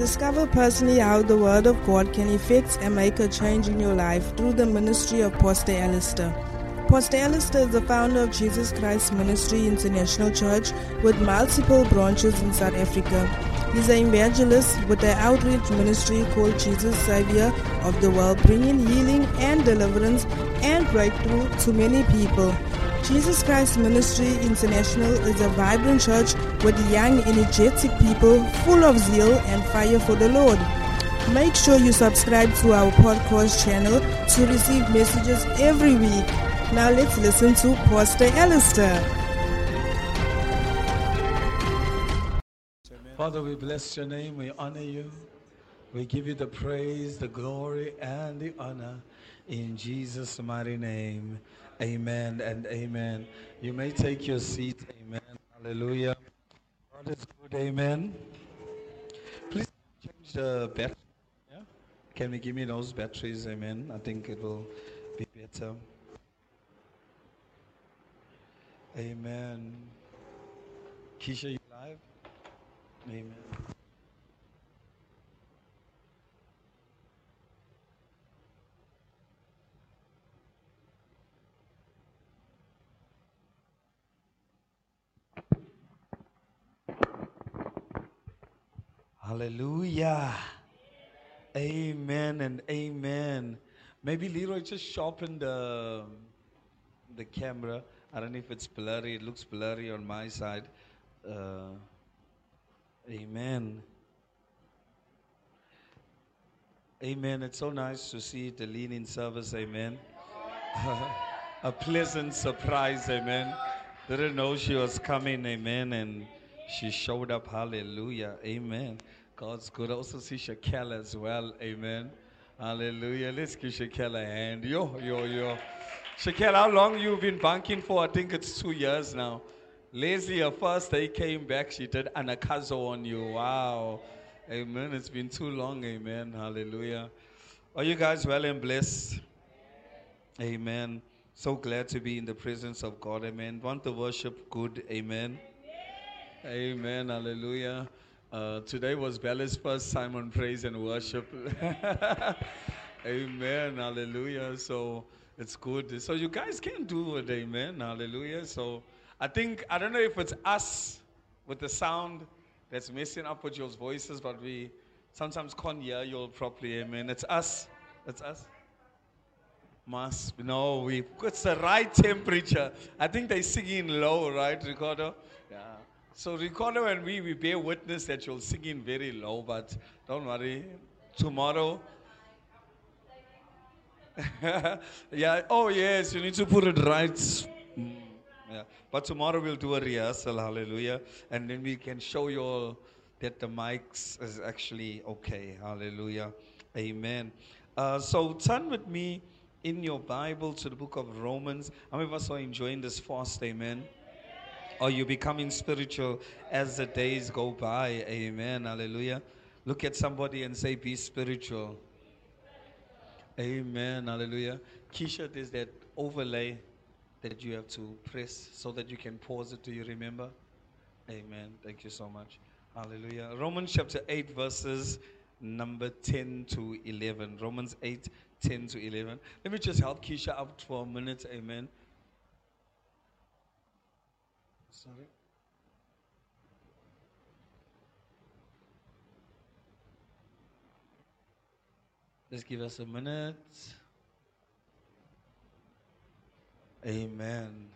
Discover personally how the Word of God can effect and make a change in your life through the ministry of Pastor Allistair. Pastor Allistair is the founder of Jesus Christ Ministry International Church with multiple branches in South Africa. He's an evangelist with an outreach ministry called Jesus Savior of the World, bringing healing and deliverance and breakthrough to many people. Jesus Christ Ministry International is a vibrant church with young, energetic people full of zeal and fire for the Lord. Make sure you subscribe to our podcast channel to receive messages every week. Now let's listen to Pastor Allistair. Father, we bless your name. We honor you. We give you the praise, the glory, and the honor in Jesus' mighty name. Amen and amen. You may take your seat. Amen. Hallelujah. God is good. Amen. Please change the battery. Yeah? Can we give me those batteries? Amen. I think it will be better. Amen. Keisha, you live? Amen. Hallelujah. Amen and amen. Maybe Leroy just sharpen the the camera. I don't know if it's blurry. It looks blurry on my side. Uh, amen. Amen. It's so nice to see the lean-in service. Amen. A pleasant surprise. Amen. Didn't know she was coming. Amen. And she showed up. Hallelujah. Amen. God's good. I also see Shakela as well. Amen. Hallelujah. Let's give Shakela a hand. Yo, yo, yo. Shakela, how long you been banking for? I think it's two years now. Leslie, her first day came back, she did Anagkazo on you. Wow. Amen. It's been too long. Amen. Hallelujah. Are you guys well and blessed? Amen. So glad to be in the presence of God. Amen. Want to worship good. Amen. Amen. Hallelujah. Uh, today was Bella's first time on praise and worship. amen. Hallelujah. So it's good. So you guys can do it. Amen. Hallelujah. So I think, I don't know if it's us with the sound that's messing up with your voices, but we sometimes can't hear you properly. Amen. It's us. It's us. Must no, we it's the right temperature. I think they're singing low, right, Ricardo? So Ricardo and we we bear witness that you're singing very low, but don't worry. Tomorrow. yeah. Oh yes, you need to put it right. Mm, yeah. But tomorrow we'll do a rehearsal, hallelujah. And then we can show you all that the mics is actually okay. Hallelujah. Amen. Uh, so turn with me in your Bible to the book of Romans. How many of us are enjoying this fast? Amen. Are you becoming spiritual as the days go by? Amen. Hallelujah. Look at somebody and say, Be spiritual. Amen. Hallelujah. Keisha, there's that overlay that you have to press so that you can pause it. Do you remember? Amen. Thank you so much. Hallelujah. Romans chapter 8, verses number 10 to 11. Romans 8, 10 to 11. Let me just help Keisha out for a minute. Amen. Sorry. Just give us a minute. Amen.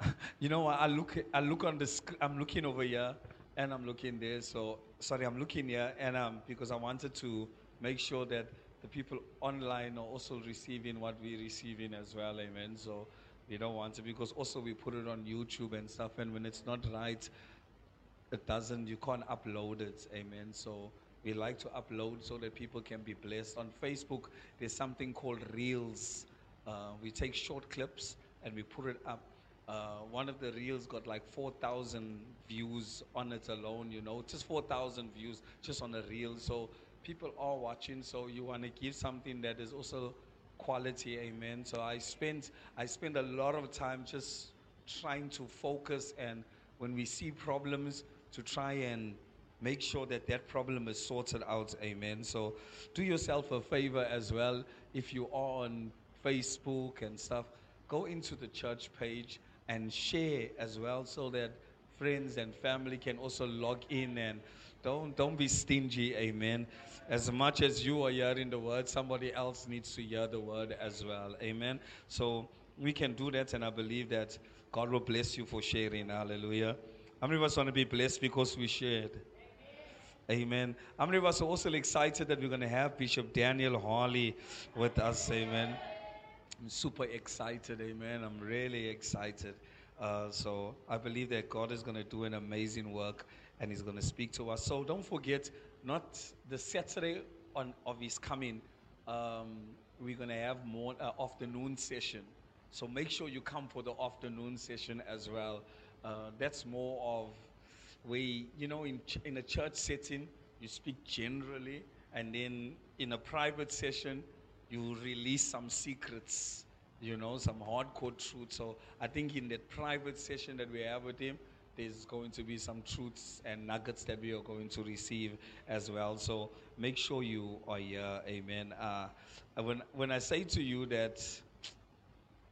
You know, I look, I look on the, sc- I'm looking over here, and I'm looking there. So sorry, I'm looking here, and um, because I wanted to make sure that the people online are also receiving what we're receiving as well. Amen. So we don't want to because also we put it on YouTube and stuff, and when it's not right, it doesn't. You can't upload it. Amen. So we like to upload so that people can be blessed. On Facebook, there's something called Reels. Uh, we take short clips and we put it up. Uh, one of the reels got like 4,000 views on it alone, you know, just 4,000 views just on a reel. So people are watching, so you want to give something that is also quality, amen. So I spend, I spend a lot of time just trying to focus and when we see problems, to try and make sure that that problem is sorted out. Amen. So do yourself a favor as well. If you are on Facebook and stuff, go into the church page and share as well so that friends and family can also log in and don't don't be stingy amen as much as you are hearing the word somebody else needs to hear the word as well amen so we can do that and i believe that god will bless you for sharing hallelujah how many of us want to be blessed because we shared Amen. How many of us are also excited that we're going to have Bishop Daniel Harley with us? Amen. I'm super excited. Amen. I'm really excited. Uh, so I believe that God is going to do an amazing work and He's going to speak to us. So don't forget, not the Saturday on, of His coming, um, we're going to have more uh, afternoon session. So make sure you come for the afternoon session as well. Uh, that's more of we, you know, in, ch- in a church setting, you speak generally, and then in a private session, you release some secrets, you know, some hardcore truths. So I think in that private session that we have with him, there's going to be some truths and nuggets that we are going to receive as well. So make sure you are here. Amen. Uh, when, when I say to you that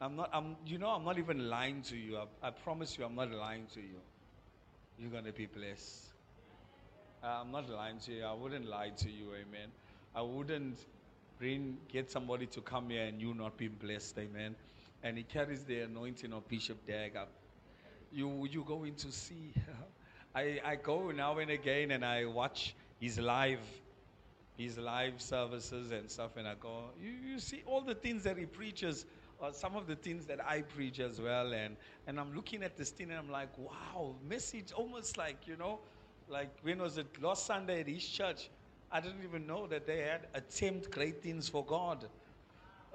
I'm not, I'm, you know, I'm not even lying to you. I, I promise you, I'm not lying to you you're going to be blessed. Uh, I'm not lying to you. I wouldn't lie to you, amen. I wouldn't bring get somebody to come here and you not be blessed, amen. And he carries the anointing of Bishop Dag. You you going to see. I, I go now and again and I watch his live his live services and stuff and I go, you, you see all the things that he preaches uh, some of the things that I preach as well. And, and I'm looking at this thing and I'm like, wow, message almost like, you know, like when was it last Sunday at his church? I didn't even know that they had attempt great things for God.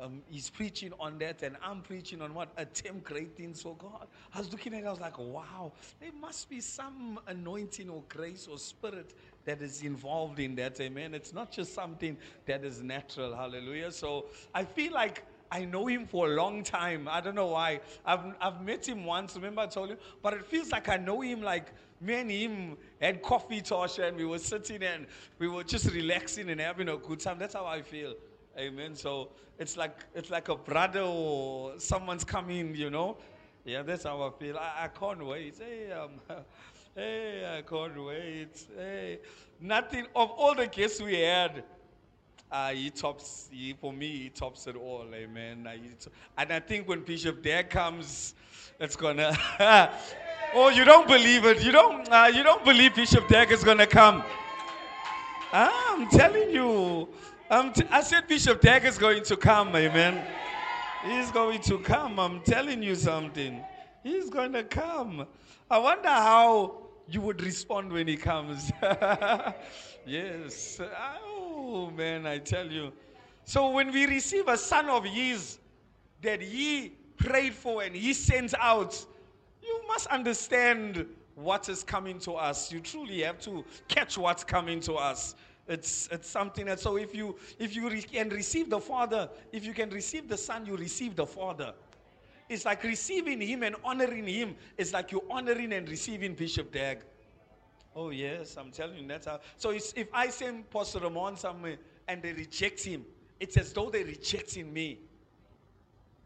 Um, he's preaching on that, and I'm preaching on what? Attempt great things for God. I was looking at it, I was like, wow, there must be some anointing or grace or spirit that is involved in that. Amen. It's not just something that is natural. Hallelujah. So I feel like I know him for a long time. I don't know why. I've, I've met him once, remember I told you? But it feels like I know him like me and him had coffee, Tasha, and we were sitting and we were just relaxing and having a good time. That's how I feel. Amen. So it's like it's like a brother or someone's coming, you know. Yeah, that's how I feel. I, I can't wait. Hey, um, hey, I can't wait. Hey, nothing of all the guests we had. Uh, he tops, he, for me, he tops it all, amen. Uh, and I think when Bishop Dag comes, it's gonna. oh, you don't believe it? You don't? Uh, you don't believe Bishop Dag is gonna come? Ah, I'm telling you. T- I said Bishop Dag is going to come, amen. He's going to come. I'm telling you something. He's going to come. I wonder how you would respond when he comes. yes. Oh, man, I tell you. So when we receive a son of his that he prayed for and he sends out, you must understand what is coming to us. You truly have to catch what's coming to us. It's, it's something that so if you if you re- can receive the Father, if you can receive the Son, you receive the Father. It's like receiving Him and honoring Him. It's like you're honoring and receiving Bishop Dag. Oh, yes, I'm telling you, that's how. So if I send Pastor Ramon somewhere and they reject him, it's as though they're rejecting me.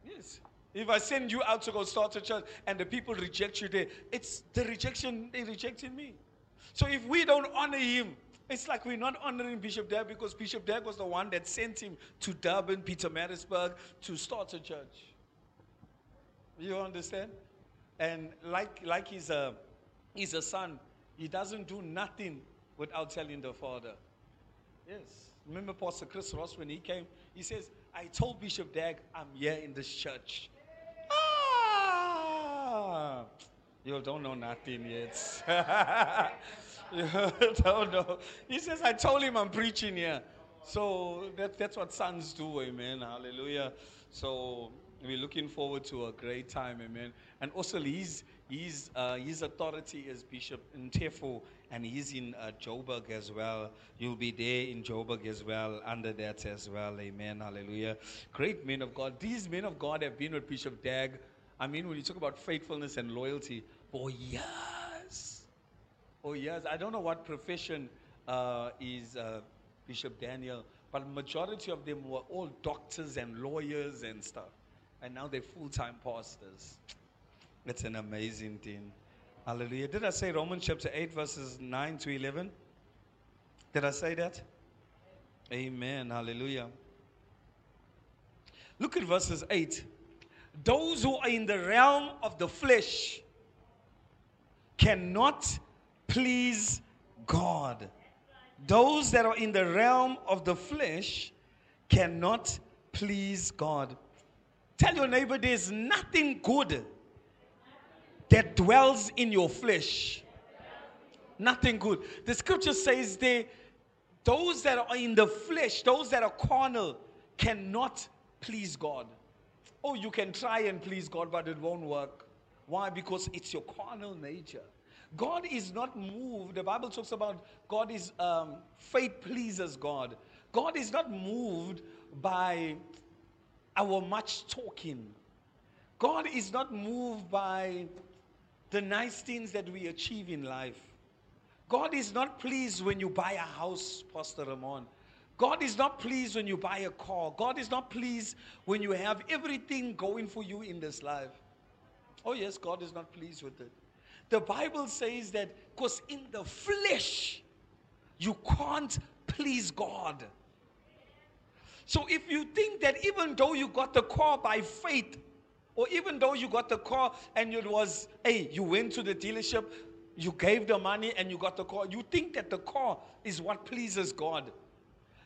Yes. If I send you out to go start a church and the people reject you there, it's the rejection, they're rejecting me. So if we don't honor him, it's like we're not honoring Bishop Dag because Bishop Dag was the one that sent him to Durban, Pietermaritzburg to start a church. You understand? And like, like he's, a, he's a son, he doesn't do nothing without telling the Father. Yes. Remember Pastor Chris Ross when he came? He says, I told Bishop Dag, I'm here in this church. Ah! You don't know nothing yet. don't. He says, I told him I'm preaching here. So that, that's what sons do, amen. Hallelujah. So we're looking forward to a great time, amen. And also, his, his, uh, his authority is Bishop Ntefo, and he's in uh, Joburg as well. You'll be there in Joburg as well, under that as well, amen. Hallelujah. Great men of God. These men of God have been with Bishop Dag. I mean, when you talk about faithfulness and loyalty, for years. Oh, yes. I don't know what profession uh, is uh, Bishop Daniel, but majority of them were all doctors and lawyers and stuff. And now they're full-time pastors. It's an amazing thing. Hallelujah. Did I say Romans chapter 8, verses 9 to 11? Did I say that? Amen. Hallelujah. Look at verses 8. Those who are in the realm of the flesh cannot please God. Those that are in the realm of the flesh cannot please God. Tell your neighbor there's nothing good that dwells in your flesh. Nothing good. The scripture says they those that are in the flesh, those that are carnal, cannot please God. Oh, you can try and please God, but it won't work. Why? Because it's your carnal nature. God is not moved. The Bible talks about God is, um, faith pleases God. God is not moved by our much talking. God is not moved by the nice things that we achieve in life. God is not pleased when you buy a house, Pastor Ramon. God is not pleased when you buy a car. God is not pleased when you have everything going for you in this life. Oh, yes, God is not pleased with it. The Bible says that because in the flesh, you can't please God. So if you think that even though you got the car by faith, or even though you got the car and it was, hey, you went to the dealership, you gave the money and you got the car, you think that the car is what pleases God.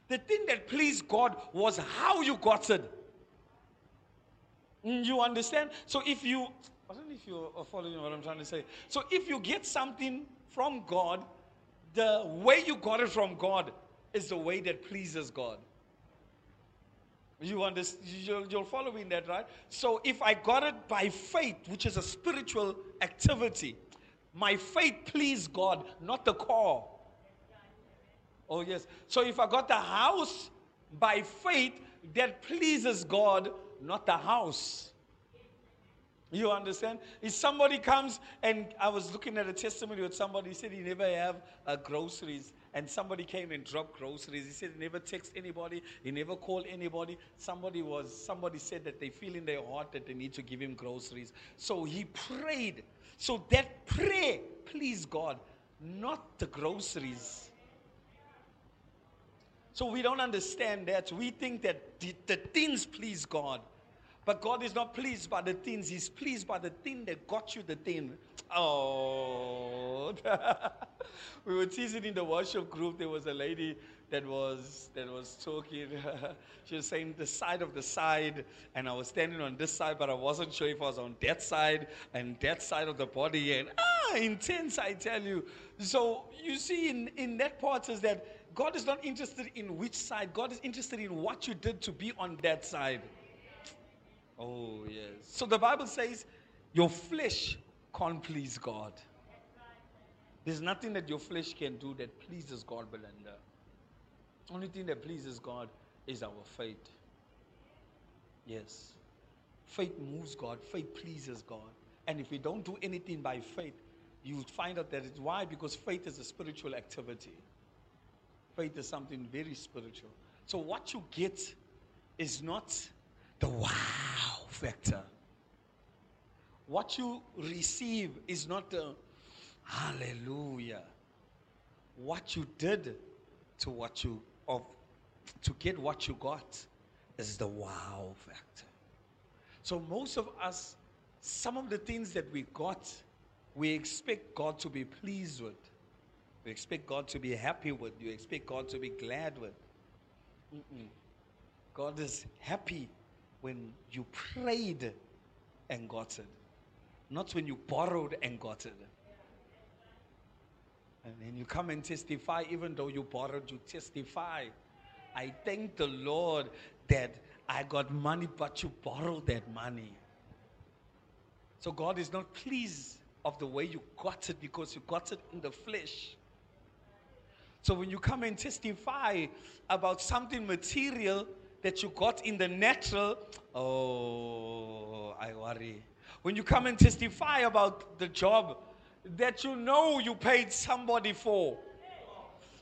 The thing that pleased God was how you got it. Mm, you understand? So if you, I don't know if you are uh, following what I'm trying to say. So if you get something from God, the way you got it from God is the way that pleases God. You understand? You're, you're following that, right? So if I got it by faith, which is a spiritual activity, my faith pleased God, not the car. Oh, yes. So if I got the house by faith, that pleases God, not the house. You understand? If somebody comes and I was looking at a testimony with somebody, he said he never have uh, groceries and somebody came and dropped groceries. He said he never text anybody, he never called anybody. Somebody was somebody said that they feel in their heart that they need to give him groceries. So he prayed. So that prayer pleased God, not the groceries. So we don't understand that. We think that the, the things please God. But God is not pleased by the things, He's pleased by the thing that got you the thing. Oh, we were teasing in the worship group. There was a lady that was that was talking. she was saying the side of the side, and I was standing on this side, but I wasn't sure if I was on that side and that side of the body. And ah, intense, I tell you. So you see, in in that part is that God is not interested in which side. God is interested in what you did to be on that side. Oh yes. So the Bible says, your flesh can't please God. There's nothing that your flesh can do that pleases God, Belinda. Only thing that pleases God is our faith. Yes. Faith moves God, faith pleases God. And if we don't do anything by faith, you find out that it's why? Because faith is a spiritual activity. Faith is something very spiritual. So what you get is not the wow factor. What you receive is not the hallelujah. What you did to what you of to get what you got is the wow factor. So most of us, some of the things that we got, we expect God to be pleased with. We expect God to be happy with. You expect God to be glad with. Mm-mm. God is happy when you prayed and got it, not when you borrowed and got it. And then you come and testify, even though you borrowed, you testify. I thank the Lord that I got money, but you borrowed that money. So God is not pleased of the way you got it because you got it in the flesh. So when you come and testify about something material that you got in the natural, oh, I worry. When you come and testify about the job that you know you paid somebody for.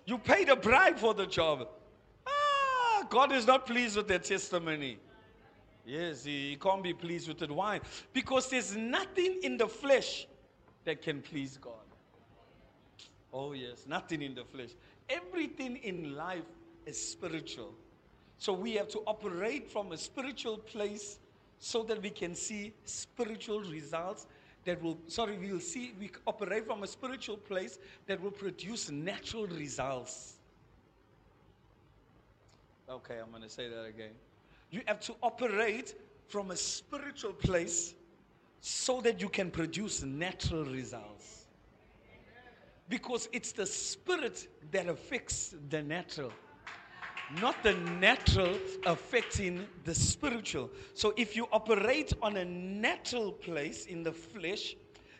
You paid a bribe for the job. Ah, God is not pleased with that testimony. Yes, he, he can't be pleased with it. Why? Because there's nothing in the flesh that can please God. Oh, yes, nothing in the flesh. Everything in life is spiritual. So we have to operate from a spiritual place so that we can see spiritual results that will, sorry, we will see, we operate from a spiritual place that will produce natural results. Okay, I'm going to say that again. You have to operate from a spiritual place so that you can produce natural results. Because it's the spirit that affects the natural, not the natural affecting the spiritual. So if you operate on a natural place in the flesh,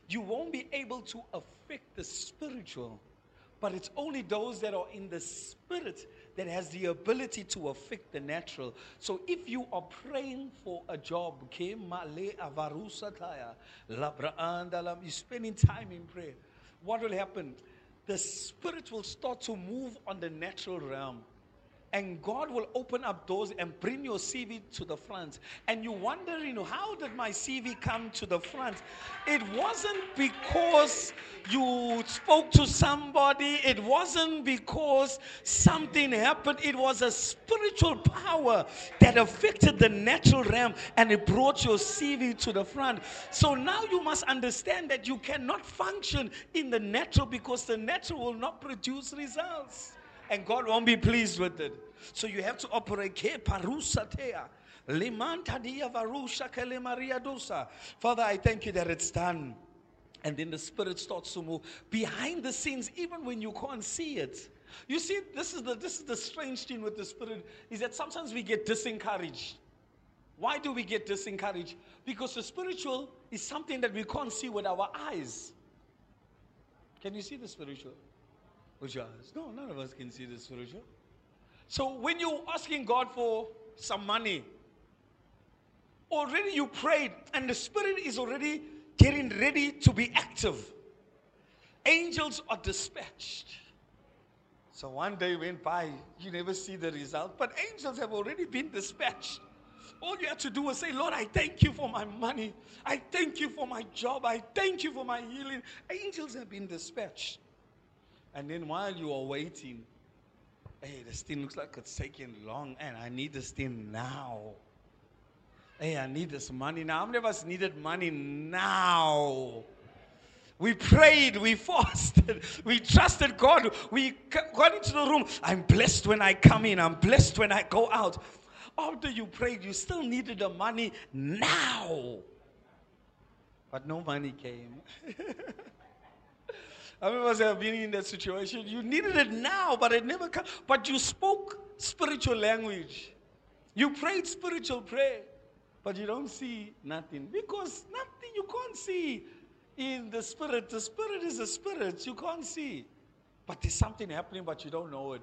you won't be able to affect the spiritual. But it's only those that are in the spirit that has the ability to affect the natural. So if you are praying for a job, you're spending time in prayer, what will happen? The spirit will start to move on the natural realm and God will open up doors and bring your CV to the front. And you're wondering, how did my CV come to the front? It wasn't because you spoke to somebody, it wasn't because something happened. It was a spiritual power that affected the natural realm and it brought your CV to the front. So now you must understand that you cannot function in the natural because the natural will not produce results and God won't be pleased with it. So you have to operate. Father, I thank you that it's done. And then the spirit starts to move behind the scenes, even when you can't see it. You see, this is the this is the strange thing with the spirit, is that sometimes we get disencouraged. Why do we get disencouraged? Because the spiritual is something that we can't see with our eyes. Can you see the spiritual? With your eyes? No, none of us can see the spiritual. So when you're asking God for some money, already you prayed and the Spirit is already getting ready to be active. Angels are dispatched. So one day went by, you never see the result, but angels have already been dispatched. All you have to do is say, Lord, I thank you for my money. I thank you for my job. I thank you for my healing. Angels have been dispatched. And then while you are waiting, hey, this thing looks like it's taking long, and I need this thing now. Hey, I need this money now. How many of us needed money now? We prayed, we fasted, we trusted God. We got into the room. I'm blessed when I come in, I'm blessed when I go out. After you prayed, you still needed the money now. But no money came. Many of us have been in that situation? You needed it now, but it never came. But you spoke spiritual language. You prayed spiritual prayer, but you don't see nothing. Because nothing you can't see in the spirit. The spirit is a spirit, you can't see. But there's something happening, but you don't know it.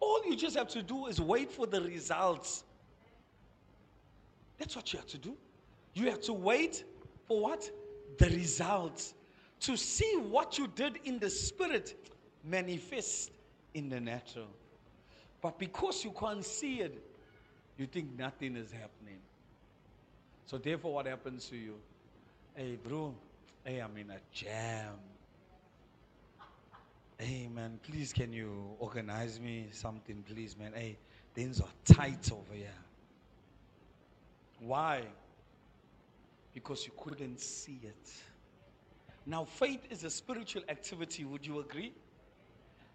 All you just have to do is wait for the results. That's what you have to do. You have to wait for what? The results to see what you did in the spirit manifest in the natural. But because you can't see it, you think nothing is happening. So, therefore, what happens to you? Hey, bro, hey, I'm in a jam. Hey, man, please, can you organize me something, please, man? Hey, things are tight over here. Why? Because you couldn't see it. Now, faith is a spiritual activity. Would you agree?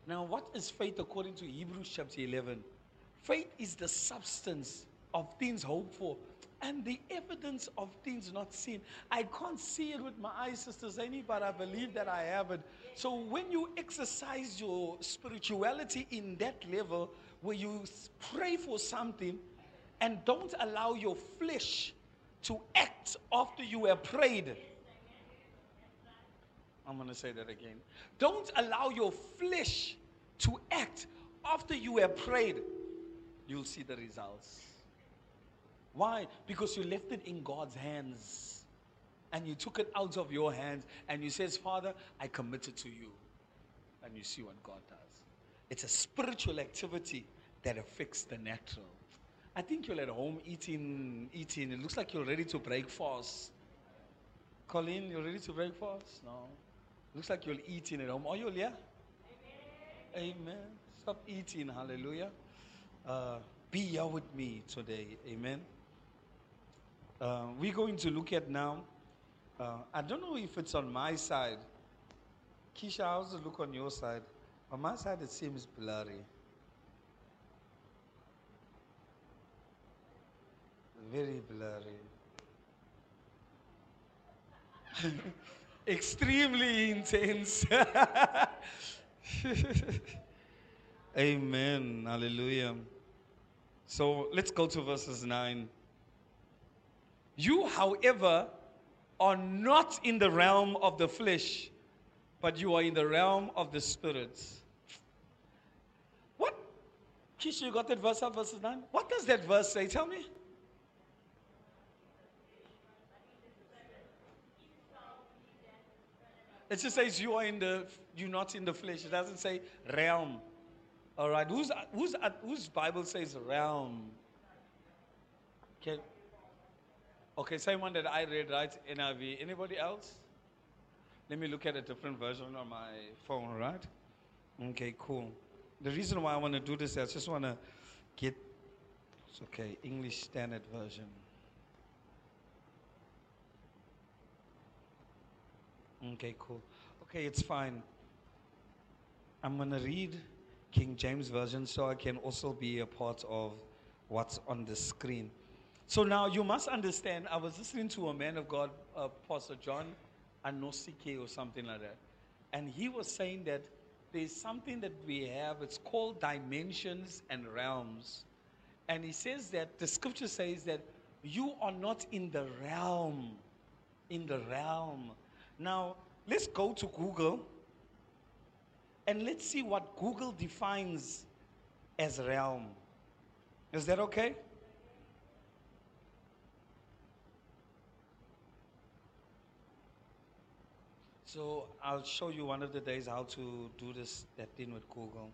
Now, what is faith according to Hebrews chapter 11? Faith is the substance of things hoped for and the evidence of things not seen. I can't see it with my eyes, Sister Zany, but I believe that I have it. So when you exercise your spirituality in that level, where you pray for something and don't allow your flesh to act after you have prayed, I'm going to say that again. Don't allow your flesh to act after you have prayed. You'll see the results. Why? Because you left it in God's hands. and you took it out of your hands and you says, Father, I commit it to you. And you see what God does. It's a spiritual activity that affects the natural. I think you're at home eating, eating. It looks like you're ready to break fast. Colleen, you're ready to break fast? No. Looks like you're eating at home. Are you yeah? Amen. Amen. Stop eating. Hallelujah. Uh, be here with me today. Amen. Uh, we're going to look at now. Uh, I don't know if it's on my side. Keisha, how's it look on your side? On my side, it seems blurry. Very blurry. Extremely intense. Amen. Hallelujah. So let's go to verses 9. You, however, are not in the realm of the flesh, but you are in the realm of the spirit. What? Keisha, you got that verse up, verses 9? What does that verse say? Tell me. It just says you are in the, you're not in the flesh. It doesn't say realm. All right. Who's, who's, whose Bible says realm? Okay. Okay, same one that I read, right? NIV. Anybody else? Let me look at a different version on my phone, right? Okay, cool. The reason why I want to do this is I just want to get, it's okay, English Standard Version. Okay, cool. Okay, it's fine. I'm going to read King James Version so I can also be a part of what's on the screen. So now you must understand, I was listening to a man of God, uh, Pastor John Anosike or something like that. And he was saying that there's something that we have, it's called dimensions and realms. And he says that the scripture says that you are not in the realm, in the realm now, let's go to Google and let's see what Google defines as realm. Is that okay? So I'll show you one of the days how to do this that thing with Google.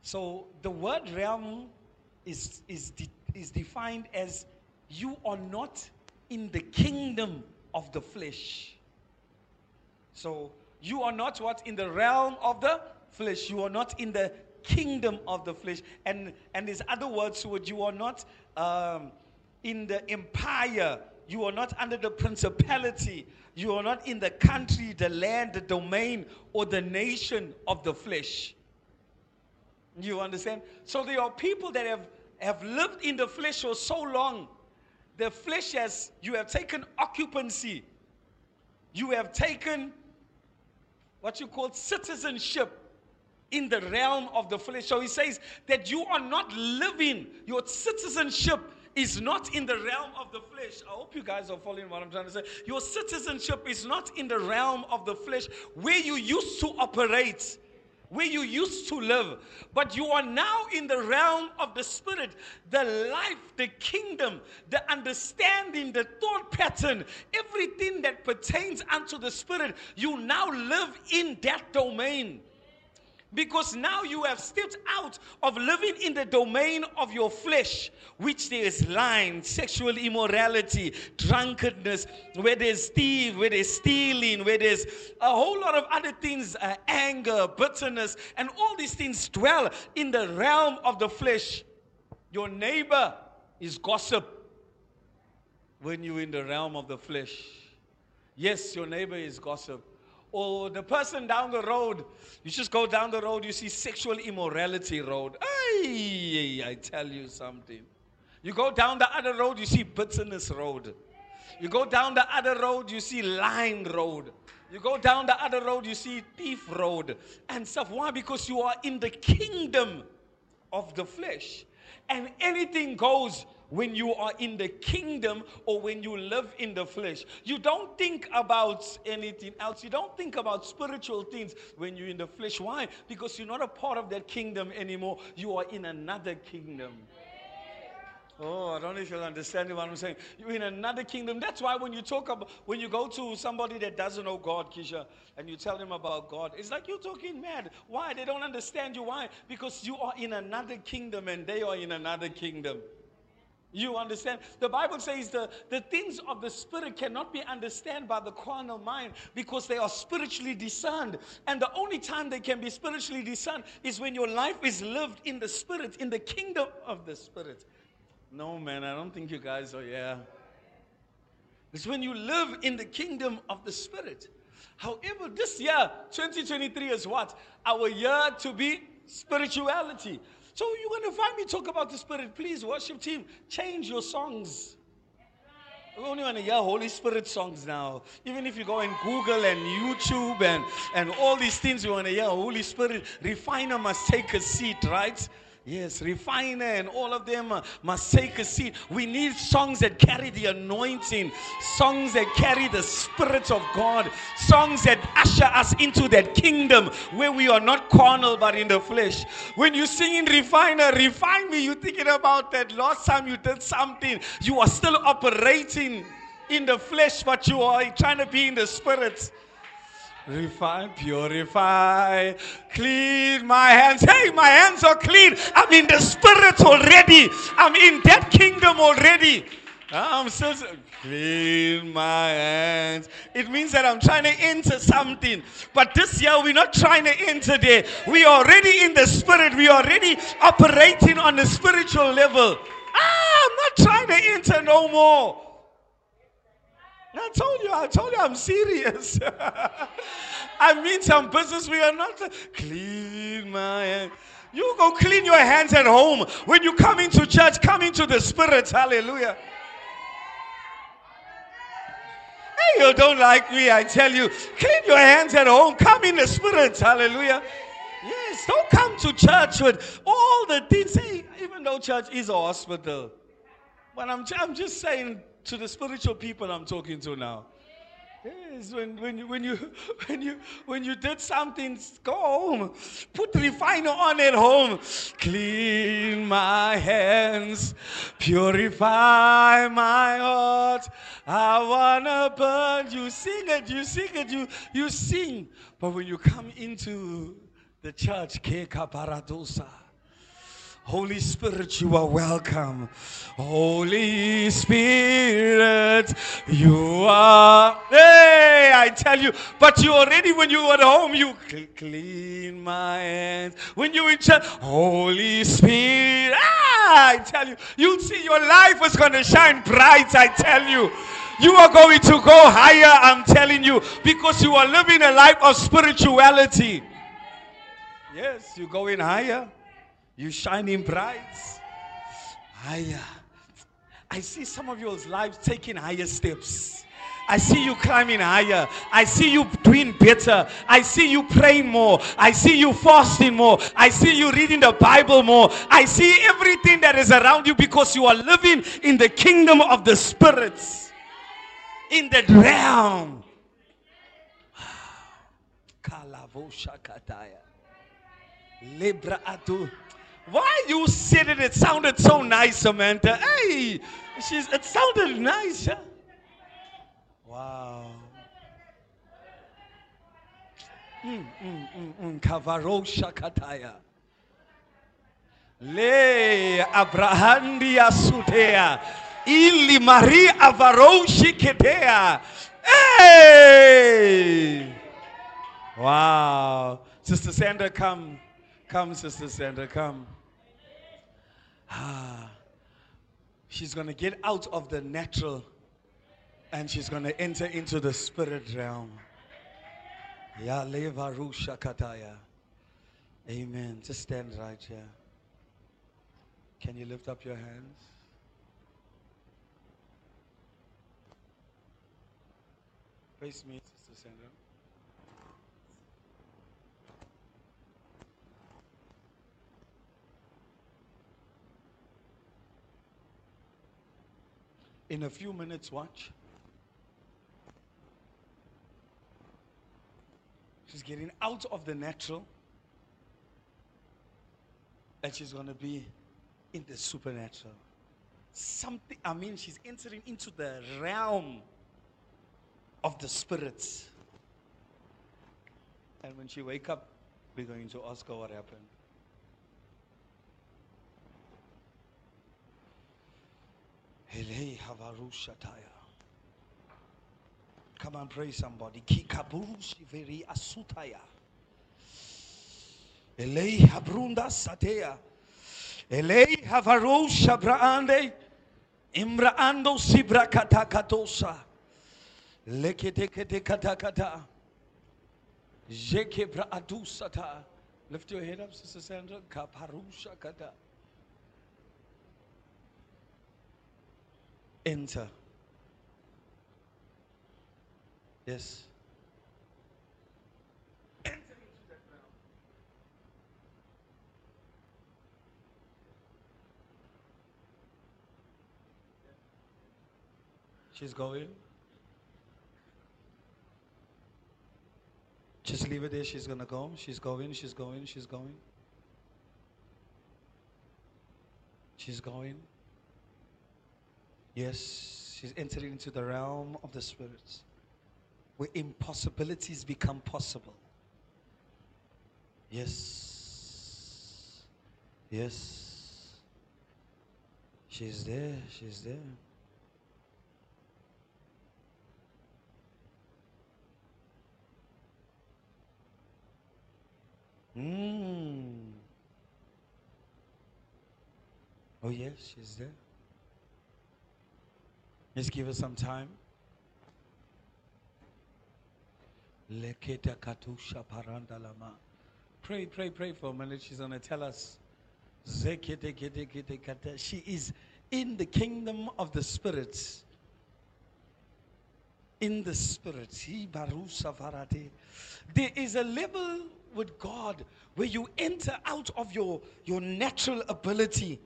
So the word realm is is de- is defined as you are not in the kingdom of the flesh. So you are not what? In the realm of the flesh. You are not in the kingdom of the flesh. And and there's other words what you are not um, in the empire. You are not under the principality. You are not in the country, the land, the domain, or the nation of the flesh. You understand? So there are people that have, have lived in the flesh for so long. The flesh has, you have taken occupancy. You have taken what you call citizenship in the realm of the flesh. So he says that you are not living, your citizenship is not in the realm of the flesh. I hope you guys are following what I'm trying to say. Your citizenship is not in the realm of the flesh where you used to operate where you used to live, but you are now in the realm of the spirit, the life, the kingdom, the understanding, the thought pattern, everything that pertains unto the spirit, you now live in that domain. Because now you have stepped out of living in the domain of your flesh, which there is lying, sexual immorality, drunkenness, where there's where there's stealing, where there's a whole lot of other things, uh, anger, bitterness, and all these things dwell in the realm of the flesh. Your neighbor is gossip when you're in the realm of the flesh. Yes, your neighbor is gossip or the person down the road. You just go down the road, you see sexual immorality road. Ay, I tell you something. You go down the other road, you see bitterness road. You go down the other road, you see lying road. You go down the other road, you see thief road and stuff. Why? Because you are in the kingdom of the flesh. And anything goes when you are in the kingdom or when you live in the flesh. You don't think about anything else. You don't think about spiritual things when you're in the flesh. Why? Because you're not a part of that kingdom anymore. You are in another kingdom. Oh, I don't know if you'll understand what I'm saying. You're in another kingdom. That's why when you talk about, when you go to somebody that doesn't know God, Keisha, and you tell them about God, it's like you're talking mad. Why? They don't understand you. Why? Because you are in another kingdom and they are in another kingdom. You understand? The Bible says the, the things of the Spirit cannot be understood by the carnal mind because they are spiritually discerned. And the only time they can be spiritually discerned is when your life is lived in the Spirit, in the kingdom of the Spirit. No, man, I don't think you guys are, yeah. It's when you live in the kingdom of the Spirit. However, this year, 2023, is what? Our year to be spirituality. So you're going to find me talk about the Spirit. Please, worship team, change your songs. We only want to hear Holy Spirit songs now. Even if you go and Google and YouTube and, and all these things, we want to hear Holy Spirit. Refiner must take a seat, right? Yes, refiner and all of them must take a seat. We need songs that carry the anointing, songs that carry the Spirit of God, songs that usher us into that kingdom where we are not carnal but in the flesh. When you sing in refiner, refine me, you're thinking about that last time you did something, you are still operating in the flesh, but you are trying to be in the spirit. Refine, purify, clean my hands. Hey, my hands are clean. I'm in the spirit already. I'm in that kingdom already. I'm still clean my hands. It means that I'm trying to enter something. But this year we're not trying to enter there. We are already in the spirit. We are already operating on the spiritual level. Ah, I'm not trying to enter no more. I told you, I told you I'm serious. I mean some business we are not clean my hands. You go clean your hands at home. When you come into church, come into the spirit. Hallelujah. Hey, you don't like me, I tell you. Clean your hands at home. Come in the spirit. Hallelujah. Yes, don't come to church with all the things. Even though church is a hospital. But I'm, I'm just saying, to the spiritual people I'm talking to now. Yes, when, when, you, when, you, when, you, when you did something, go home. Put the refiner on at home. Clean my hands. Purify my heart. I want to burn. You sing it, you sing it, you, you sing. But when you come into the church, Keka Paradosa. Holy Spirit, you are welcome. Holy Spirit, you are. Hey, I tell you, but you already, when you are at home, you clean my hands. When you in church, Holy Spirit, ah, I tell you, you'll see your life is going to shine bright, I tell you. You are going to go higher, I'm telling you, because you are living a life of spirituality. Yes, you're going higher. You shining bright. Higher. Ah. I see some of your lives taking higher steps. I see you climbing higher. I see you doing better. I see you praying more. I see you fasting more. I see you reading the Bible more. I see everything that is around you because you are living in the kingdom of the spirits. In the realm. Lebra atu. Why you said it? It sounded so nice, Samantha. Hey, she's, it sounded nice. Yeah? Wow. Mm, mm, mm, mm. Le Abrahandia sutea. Ili Maria avaroshi ketea. Hey! Wow. Sister Sandra, come. Come, Sister Sandra, come. Ah, she's going to get out of the natural and she's going to enter into the spirit realm. Amen. Just stand right here. Can you lift up your hands? Face me, Sister Sandra. In a few minutes, watch. She's getting out of the natural and she's going to be in the supernatural. something, I mean, she's entering into the realm of the spirits. And when she wake up, we're going to ask her what happened. Elei havarushataya. Come and pray somebody. Kikaburushi veri asutaya. Elei habrunda satea. Elei havarusha braande. Imraando sibra katakatosa. Lekete kete katakata. Jeke bra adusata. Lift your head up, Sister Sandra. Kaparusha kata. Enter. Yes. Enter into that realm. She's going. Just leave it there. She's going to go. She's going. She's going. She's going. She's going. Yes, she's entering into the realm of the spirits where impossibilities become possible. Yes. Yes. She's there. She's there. Mm. Oh, yes, she's there. Let's give her some time. Leketa katusha. Pray, pray, pray for a minute. She's going to tell us. She is in the kingdom of the spirits. In the spirits. There is a level with God where you enter out of your, your natural ability,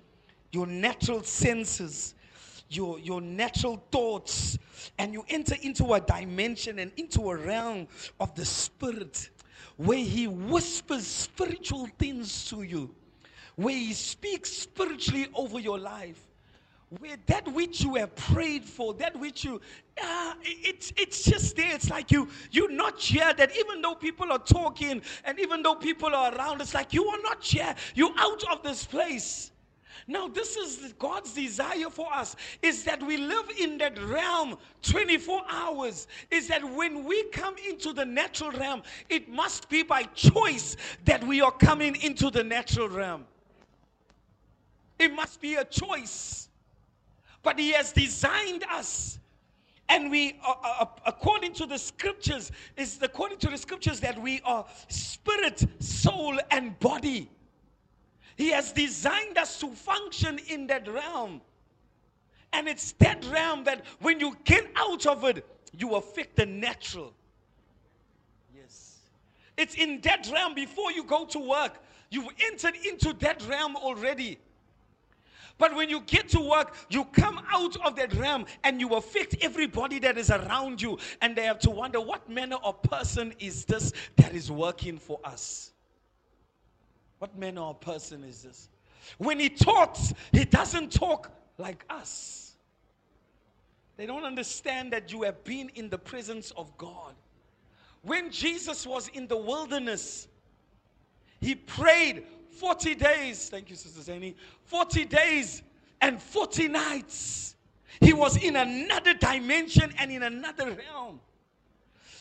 your natural senses, your, your natural thoughts, and you enter into a dimension and into a realm of the spirit where He whispers spiritual things to you, where He speaks spiritually over your life. Where that which you have prayed for, that which you, uh, it's it's just there. It's like you you're not here. That even though people are talking and even though people are around, it's like you are not here. You're out of this place. Now, this is God's desire for us is that we live in that realm 24 hours. Is that when we come into the natural realm, it must be by choice that we are coming into the natural realm. It must be a choice. But He has designed us. And we, uh, uh, according to the scriptures, is according to the scriptures that we are spirit, soul, and body. He has designed us to function in that realm. And it's that realm that when you get out of it, you affect the natural. Yes. It's in that realm before you go to work. You've entered into that realm already. But when you get to work, you come out of that realm and you affect everybody that is around you. And they have to wonder what manner of person is this that is working for us? What manner of person is this? When he talks, he doesn't talk like us. They don't understand that you have been in the presence of God. When Jesus was in the wilderness, he prayed 40 days. Thank you, Sister Zani. 40 days and 40 nights. He was in another dimension and in another realm.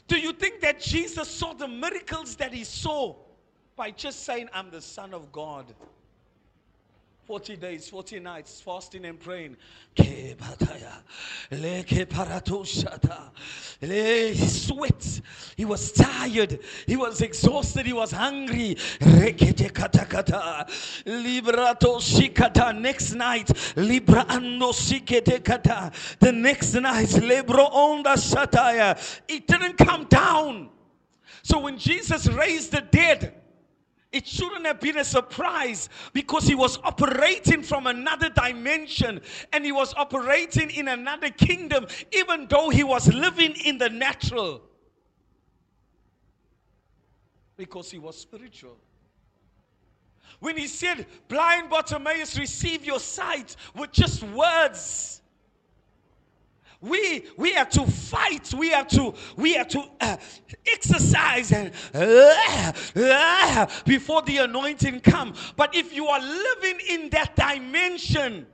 Do you think that Jesus saw the miracles that he saw by just saying, I'm the Son of God? 40 days, 40 nights, fasting and praying. He sweat. He was tired. He was exhausted. He was hungry. Next night, libra. The next night, libro onda shataya. It didn't come down. So when Jesus raised the dead, it shouldn't have been a surprise because he was operating from another dimension and he was operating in another kingdom, even though he was living in the natural. Because he was spiritual. When he said, Blind Bartimaeus, receive your sight with just words. We we are to fight. We are to we are to uh, exercise and uh, uh, before the anointing come. But if you are living in that dimension,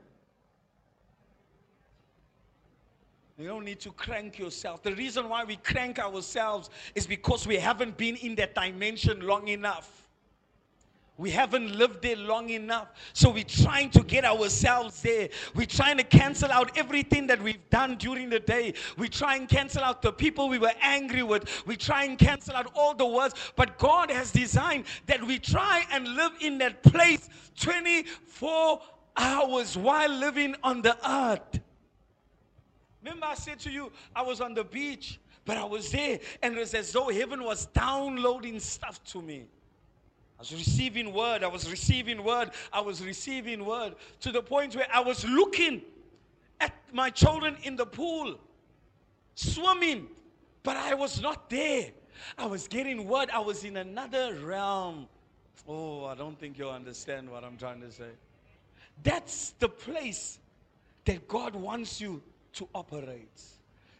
you don't need to crank yourself. The reason why we crank ourselves is because we haven't been in that dimension long enough. We haven't lived there long enough. So we're trying to get ourselves there. We're trying to cancel out everything that we've done during the day. We try and cancel out the people we were angry with. We try and cancel out all the words. But God has designed that we try and live in that place 24 hours while living on the earth. Remember, I said to you, I was on the beach, but I was there, and it was as though heaven was downloading stuff to me was receiving word, I was receiving word, I was receiving word to the point where I was looking at my children in the pool, swimming, but I was not there. I was getting word, I was in another realm. Oh, I don't think you understand what I'm trying to say. That's the place that God wants you to operate.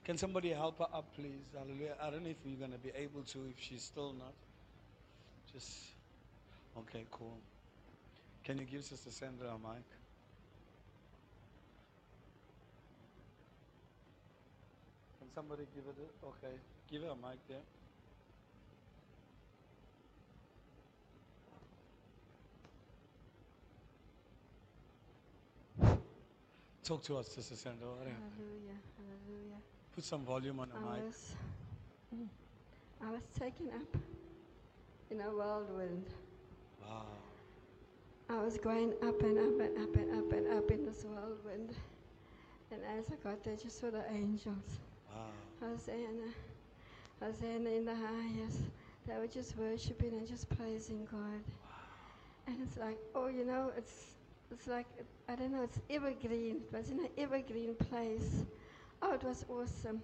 Can somebody help her up, please? Hallelujah. I don't know if you're going to be able to, if she's still not. Just. Okay, cool. Can you give Sister Sandra a mic? Can somebody give it? A, okay, give her a mic there. Talk to us, Sister Sandra. Hallelujah, hallelujah. Put some volume on the I mic. was, I was taken up in a whirlwind. Wow. I was going up and up and up and up and up in this whirlwind. And as I got there, just saw the angels. Wow. Hosanna, Hosanna in the highest. They were just worshiping and just praising God. And it's like, oh, you know, it's it's like I don't know, it's evergreen. It was in an evergreen place. Oh, it was awesome.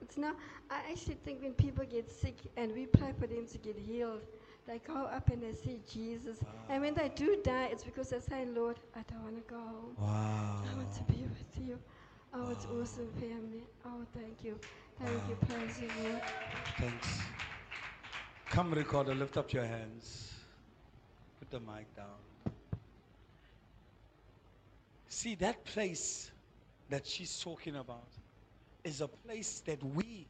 It's now I actually think when people get sick and we pray for them to get healed, they go up and they see Jesus. Wow. And when they do die, it's because they say, Lord, I don't want to go. Wow. I want to be with you. Oh, wow. it's awesome, family. Oh, thank you. Thank wow. you, praise you, Lord. Thanks. Come, recorder, lift up your hands. Put the mic down. See, that place that she's talking about is a place that we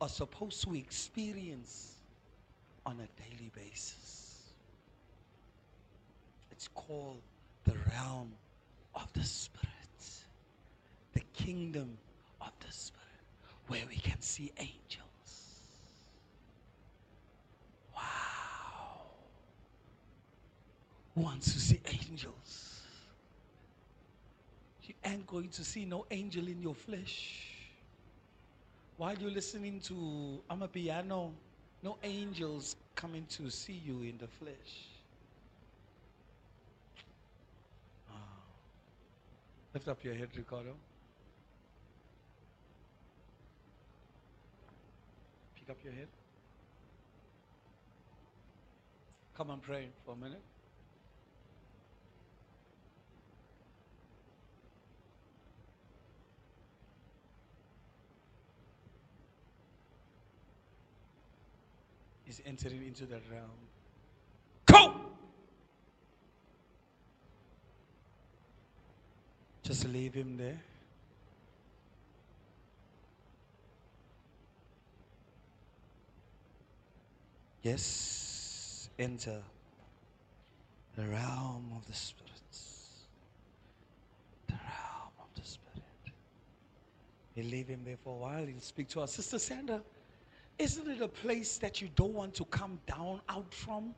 are supposed to experience on a daily basis. It's called the realm of the Spirit, the kingdom of the Spirit, where we can see angels. Wow. Who wants to see angels? You ain't going to see no angel in your flesh. While you're listening to Amapiano, no angels coming to see you in the flesh. Oh. Lift up your head, Ricardo. Pick up your head. Come and pray for a minute. Is entering into the realm. Go! Just leave him there. Yes, enter the realm of the spirits. The realm of the spirit. Leave him there for a while. He'll speak to our sister Sandra. Isn't it a place that you don't want to come down out from?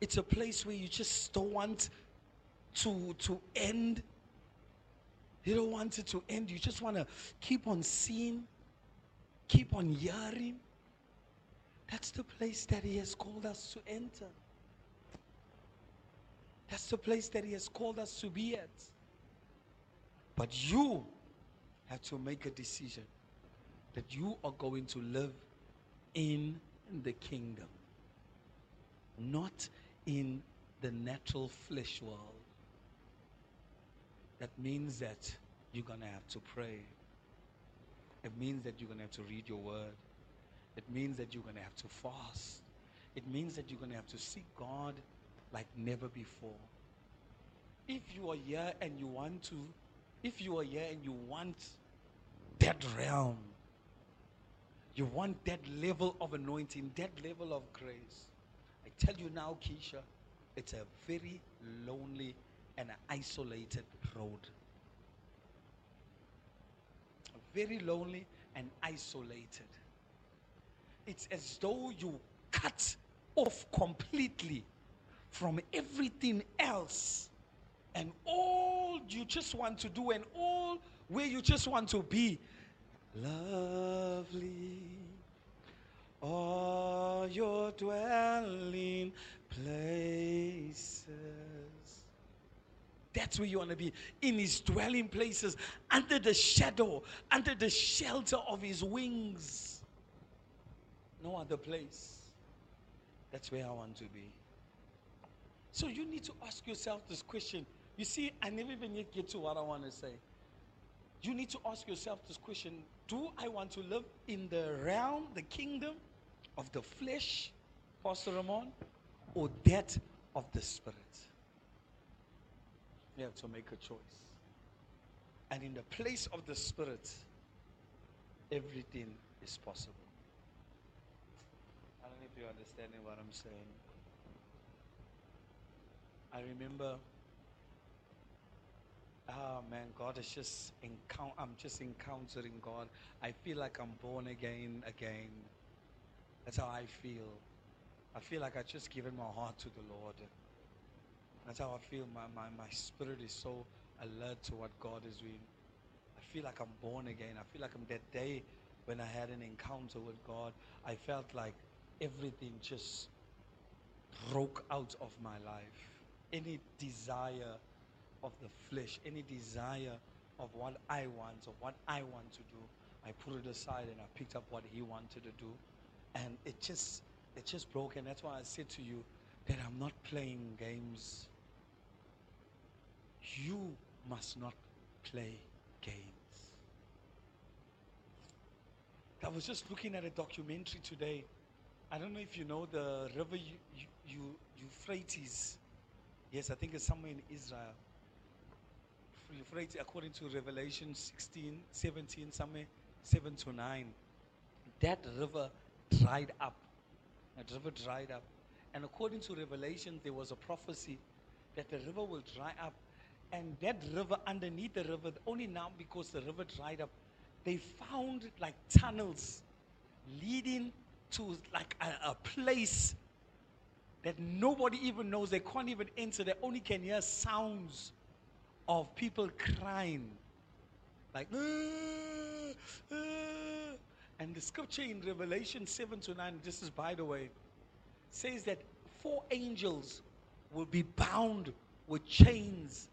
It's a place where you just don't want to, to end. You don't want it to end. You just want to keep on seeing, keep on hearing. That's the place that He has called us to enter. That's the place that He has called us to be at. But you have to make a decision that you are going to live in the kingdom, not in the natural flesh world, that means that you're going to have to pray. It means that you're going to have to read your word. It means that you're going to have to fast. It means that you're going to have to seek God like never before. If you are here and you want to, if you are here and you want that realm, you want that level of anointing, that level of grace. I tell you now, Keisha, it's a very lonely and isolated road. Very lonely and isolated. It's as though you cut off completely from everything else and all you just want to do and all where you just want to be lovely are your dwelling places. That's where you want to be in his dwelling places under the shadow under the shelter of his wings. No other place. That's where i want to be. So you need to ask yourself this question. You see, I never even yet get to what I want to say. You need to ask yourself this question Do I want to live in the realm, the kingdom of the flesh, Pastor Ramon, or that of the spirit? You have to make a choice. And in the place of the spirit, everything is possible. I don't know if you're understanding what I'm saying. I remember oh man, God is just encounter. I'm just encountering God. I feel like I'm born again, again. That's how I feel. I feel like I just given my heart to the Lord. That's how I feel. My, my, my spirit is so alert to what God is doing. I feel like I'm born again. I feel like I'm that day when I had an encounter with God. I felt like everything just broke out of my life. Any desire of the flesh, any desire of what I want or what I want to do, I put it aside and I picked up what he wanted to do. And it just it just broke. And that's why I said to you that I'm not playing games. You must not play games. I was just looking at a documentary today. I don't know if you know the river Euphrates. Yes, I think it's somewhere in Israel according to Revelation 16, 17, somewhere 7 to 9. That river dried up. That river dried up. And according to Revelation, there was a prophecy that the river will dry up. And that river, underneath the river, only now because the river dried up, they found like tunnels leading to like a, a place that nobody even knows. They can't even enter. They only can hear sounds of people crying, like, ah, ah. and the scripture in Revelation 7 to 9, this is by the way, says that four angels will be bound with chains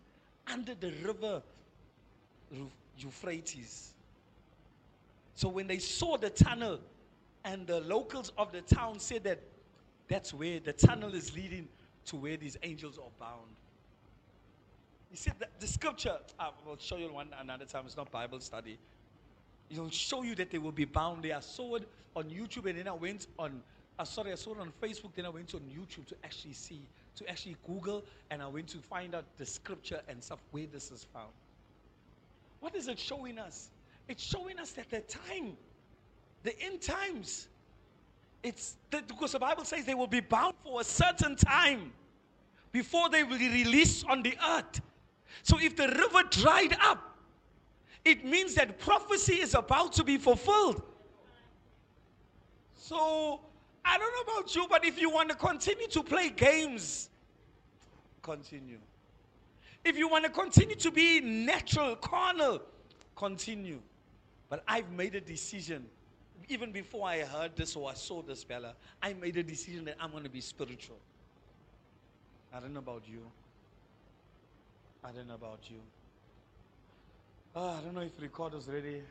under the river Euphrates. So when they saw the tunnel, and the locals of the town said that that's where the tunnel is leading to where these angels are bound. You see, the, the scripture, I will show you one another time, it's not Bible study. It'll show you that they will be bound. They are sold on YouTube and then I went on, uh, sorry, I saw it on Facebook, then I went on YouTube to actually see, to actually Google, and I went to find out the scripture and stuff where this is found. What is it showing us? It's showing us that the time, the end times, it's because the Bible says they will be bound for a certain time before they will be released on the earth. So if the river dried up, it means that prophecy is about to be fulfilled. So I don't know about you, but if you want to continue to play games, continue. If you want to continue to be natural, carnal, continue. But I've made a decision. Even before I heard this or I saw this fella, I made a decision that I'm going to be spiritual. I don't know about you. I don't know about you. Ah, I don't know if record is ready.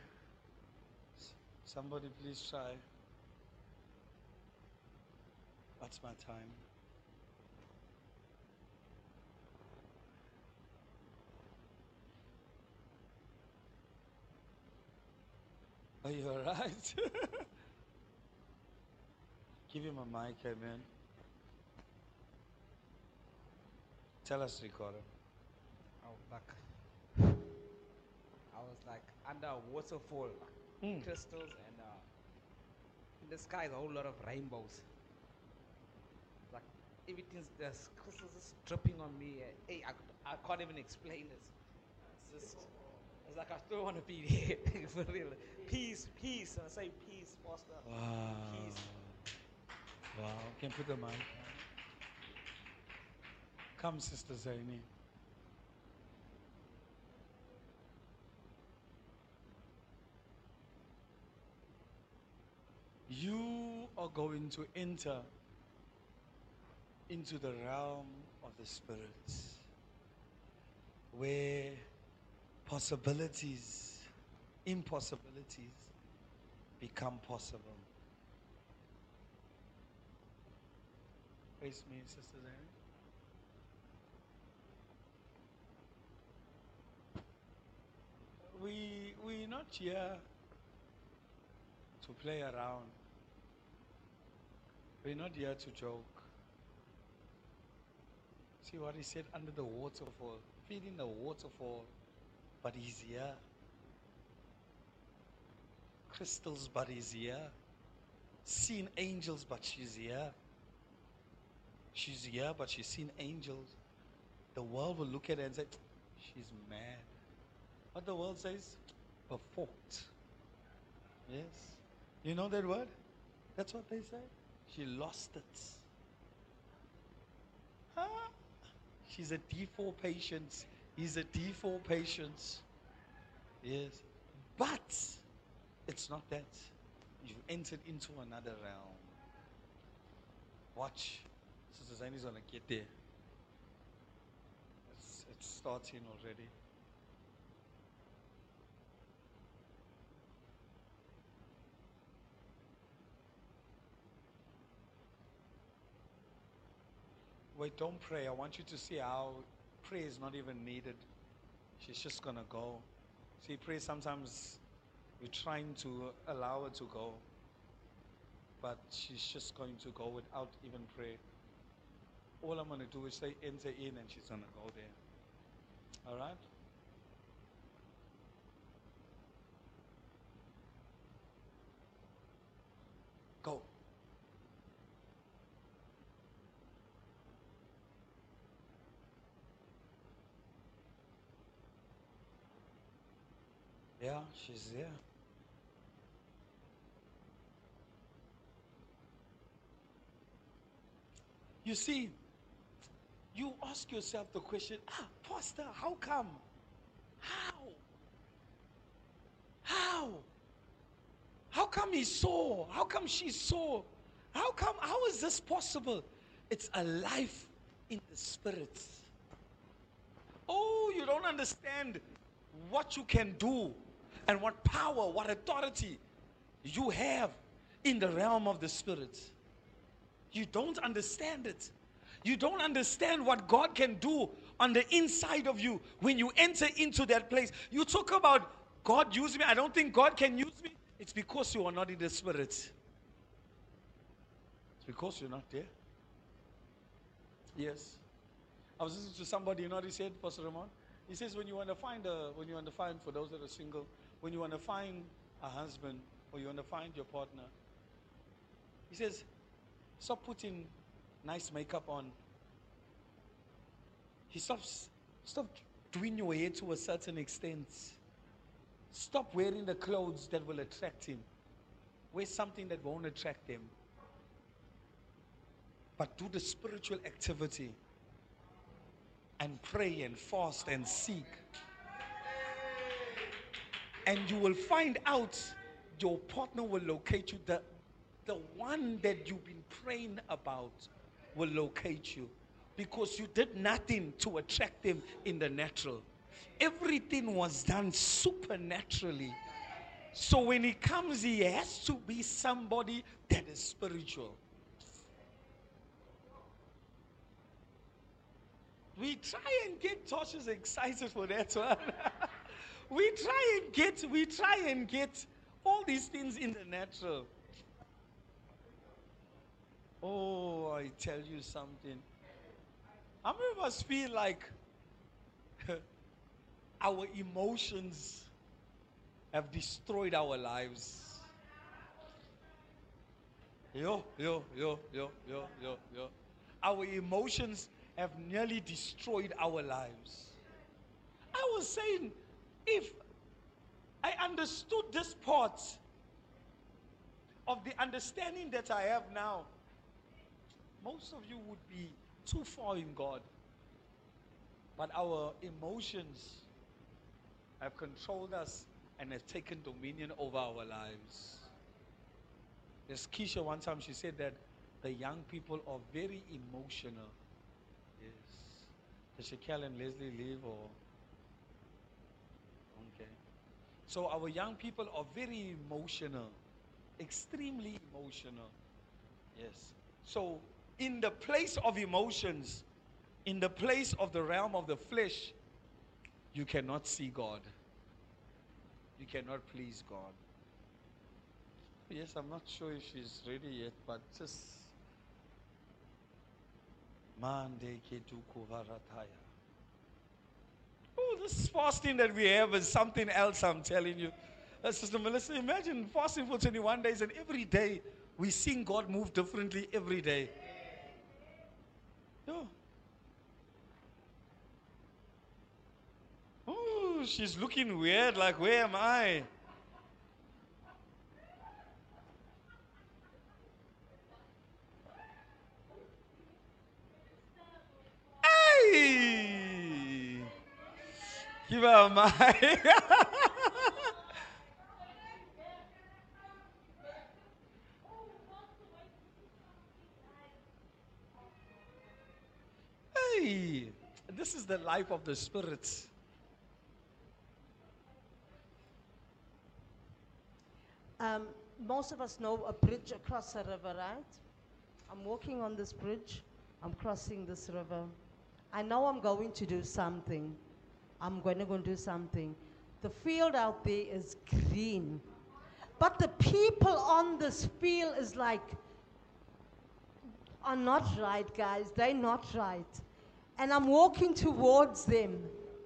Somebody please try. That's my time. Are you alright? Give him a mic, Amen. Tell us, recorder. Like I was like under a waterfall, Mm. crystals, and uh, in the sky is a whole lot of rainbows. Like everything's there's crystals just dripping on me. uh, Hey, I, I can't even explain this. It's just it's like I still want to be there for real. Peace, peace. and I say peace, Pastor. Wow. Peace. Wow. Can put the mic. on. Come, Sister Zaini. You are going to enter into the realm of the Spirit where possibilities, impossibilities become possible. Face me, Sister Zane. We we're not here to play around. We're not here to joke. See what he said under the waterfall, feeding the waterfall, but he's here. Crystals, but he's here. Seen angels, but she's here. She's here, but she's seen angels. The world will look at her and say, She's mad. What the world says? Performed. Yes. You know that word? That's what they say. She lost it. Huh? She's a D4 patient. He's a D4 patient. Yes. But it's not that. You've entered into another realm. Watch. Sister Zaini's gonna get there. It's, it's starting already. Wait, don't pray. I want you to see how prayer is not even needed. She's just gonna go. See, prayer sometimes we're trying to allow her to go, but she's just going to go without even prayer. All I'm gonna do is say enter in, and she's gonna go there. All right? Go. Yeah, she's there. You see, you ask yourself the question, ah, Pastor, how come? How? How? How come he saw? How come she saw? How come, how is this possible? It's a life in the spirit. Oh, you don't understand what you can do and what power, what authority you have in the realm of the spirit. You don't understand it. You don't understand what God can do on the inside of you when you enter into that place. You talk about God use me. I don't think God can use me. It's because you are not in the spirit. It's because you're not there. Yes. I was listening to somebody, you know what he said, Pastor Ramon? He says when you want to find a when you want to find for those that are single, when you want to find a husband or you want to find your partner, he says, stop putting nice makeup on. He stops stop doing your hair to a certain extent. Stop wearing the clothes that will attract him. Wear something that won't attract them. But do the spiritual activity and pray and fast and seek. And you will find out your partner will locate you. The, the one that you've been praying about will locate you because you did nothing to attract them in the natural. Everything was done supernaturally. So when he comes, he has to be somebody that is spiritual. We try and get Tosh's excited for that one. we try and get, we try and get All these things in the natural. Oh, I tell you something. How many of us feel like our emotions have destroyed our lives? Yo, yo, yo, yo, yo, yo, yo. Our emotions have nearly destroyed our lives. I was saying, if I understood this part of the understanding that I have now, most of you would be too far in God. But our emotions have controlled us and have taken dominion over our lives. There's Keisha one time she said that the young people are very emotional. Yes. Does Shaquille and Leslie live or okay. So our young people are very emotional. Extremely emotional. Yes. So in the place of emotions, in the place of the realm of the flesh, you cannot see God. You cannot please God. Yes, I'm not sure if she's ready yet, but just. Oh, this fasting that we have is something else, I'm telling you. Uh, Sister Melissa, imagine fasting for 21 days and every day we seeing God move differently every day. Yeah. Oh, she's looking weird, like, where am I? Hey! Give her a hey! This is the life of the spirits. Um, most of us know a bridge across a river, right? I'm walking on this bridge. I'm crossing this river. I know I'm going to do something. I'm going to go and do something. The field out there is green. But the people on this field is like, are not right, guys. They're not right. And I'm walking towards them.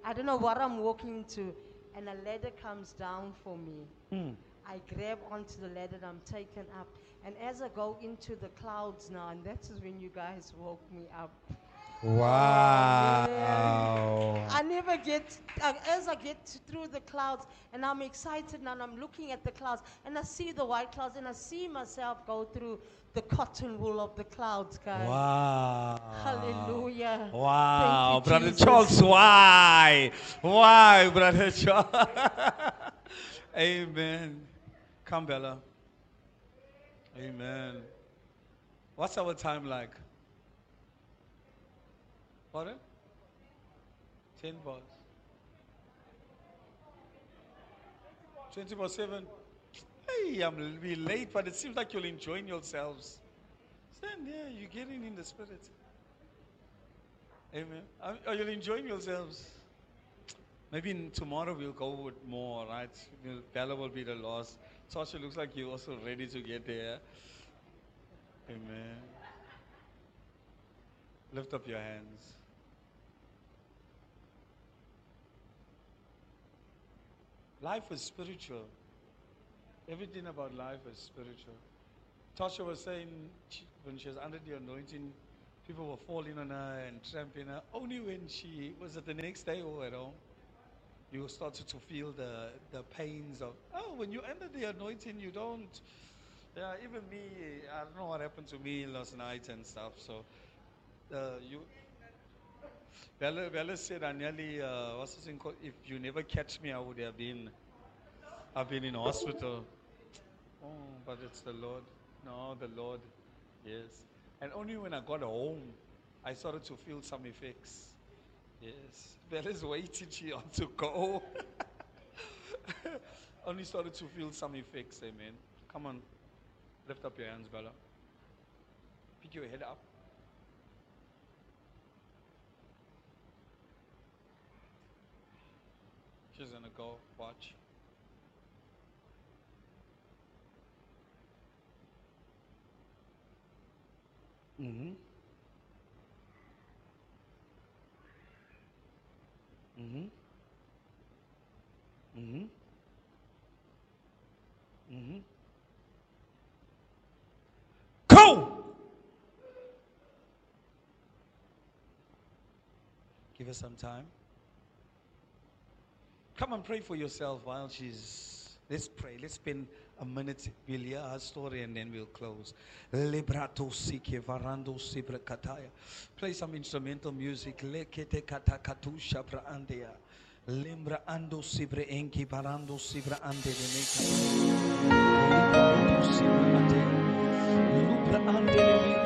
I don't know what I'm walking to. And a ladder comes down for me. Hmm. I grab onto the ladder and I'm taken up. And as I go into the clouds now, and that is when you guys woke me up. Wow. I never get, uh, as I get through the clouds, and I'm excited now, and I'm looking at the clouds, and I see the white clouds, and I see myself go through the cotton wool of the clouds, guys. Wow. Hallelujah. Wow, you, Brother Jesus. Charles, why? Why, Brother Charles? Amen. Come, Bella. Amen. What's our time like? Pardon? 10 bars. 24 7. Hey, I'm bit late, but it seems like you're enjoying yourselves. Stand there, you're getting in the spirit. Amen. Are, are oh, you enjoying yourselves? Maybe tomorrow we'll go with more, right? Bella will be the last. Sasha looks like you're also ready to get there. Amen. Lift up your hands. Life is spiritual. Everything about life is spiritual. Tasha was saying she- when she was under the anointing, people were falling on her and tramping her. Only when she was it the next day or at home, you started to feel the, the pains of, oh, when you're under the anointing, you don't. Yeah, even me, I don't know what happened to me last night and stuff. So, uh, you. Bella, said, I uh, what's this thing called? If you never catch me, I would have been, I've been in hospital. Oh, but it's the Lord. No, the Lord. Yes. And only when I got home, I started to feel some effects. Yes. Bella's waiting, she ought to go. only started to feel some effects, amen. Come on. Lift up your hands, Bella. Pick your head up. just gonna go watch. Mm-hmm. Mm-hmm. Mm-hmm. Mm-hmm. Cool! Give us some time. Come and pray for yourself while she's. Let's pray. Let's spend a minute. We'll hear her story and then we'll close. Lebrato sike varando sibre kataya. Play some instrumental music. Lekete katakatusha pra andeya. Lembra ando sibre enki barando sibra ande de meka. Lubra ande de meka.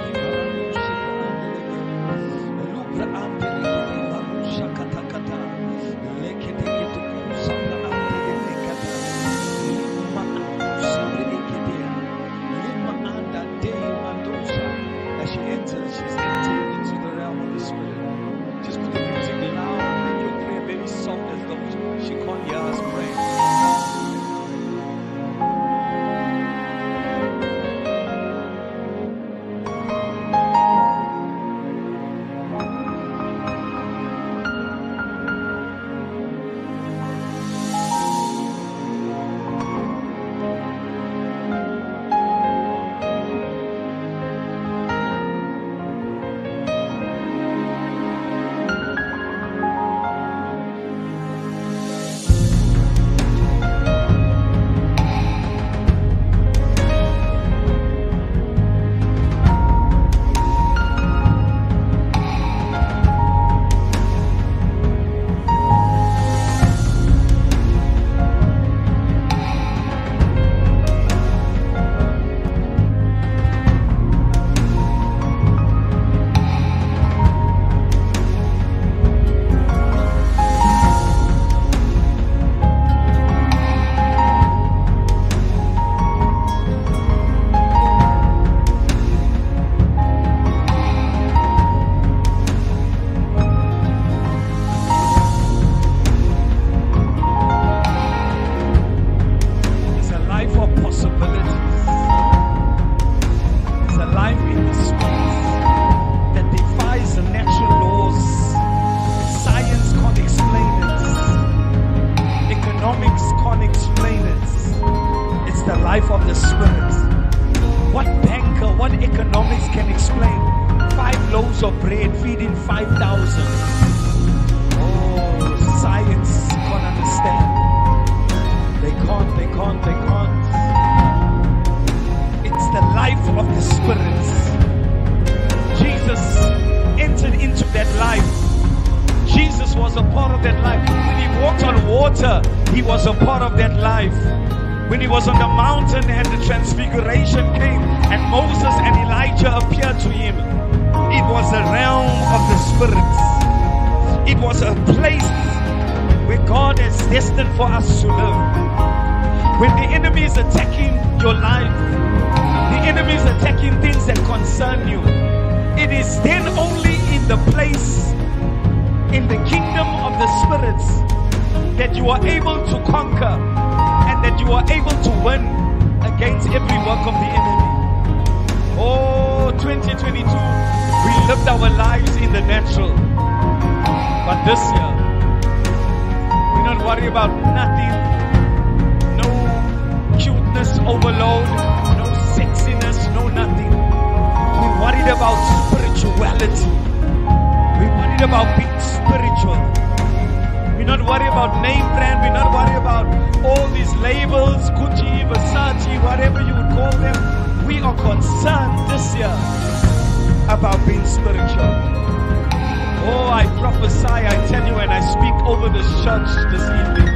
why I tell you and I speak over this church this evening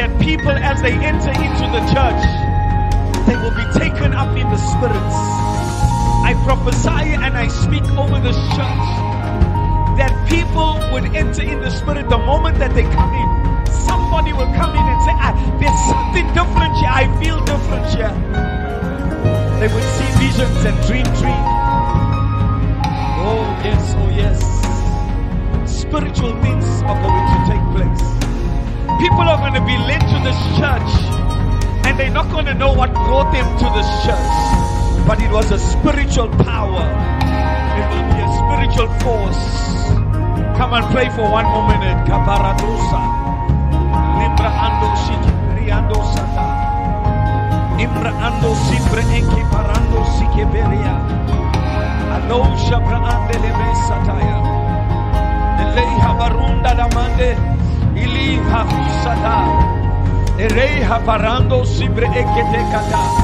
that people, as they enter into the church, they will be taken up in the spirits. I prophesy and I speak over this church that people would enter in the spirit the moment that they come in. Somebody will come in and say, ah, There's something different here. I feel different here. They would see visions and dream dreams. Oh, yes, oh, yes spiritual things are going to take place. People are going to be led to this church and they're not going to know what brought them to this church, but it was a spiritual power. It will be a spiritual force. Come and pray for one more minute. Kaparadosa. Limbra ando riando sata. Imbra ando sibre enki parando sikeberia. Alosha shabra ande lebe sataya. Lei Habarunda la mande y Lim Hafusada. Rey Habarando Sibre Ekete Kata.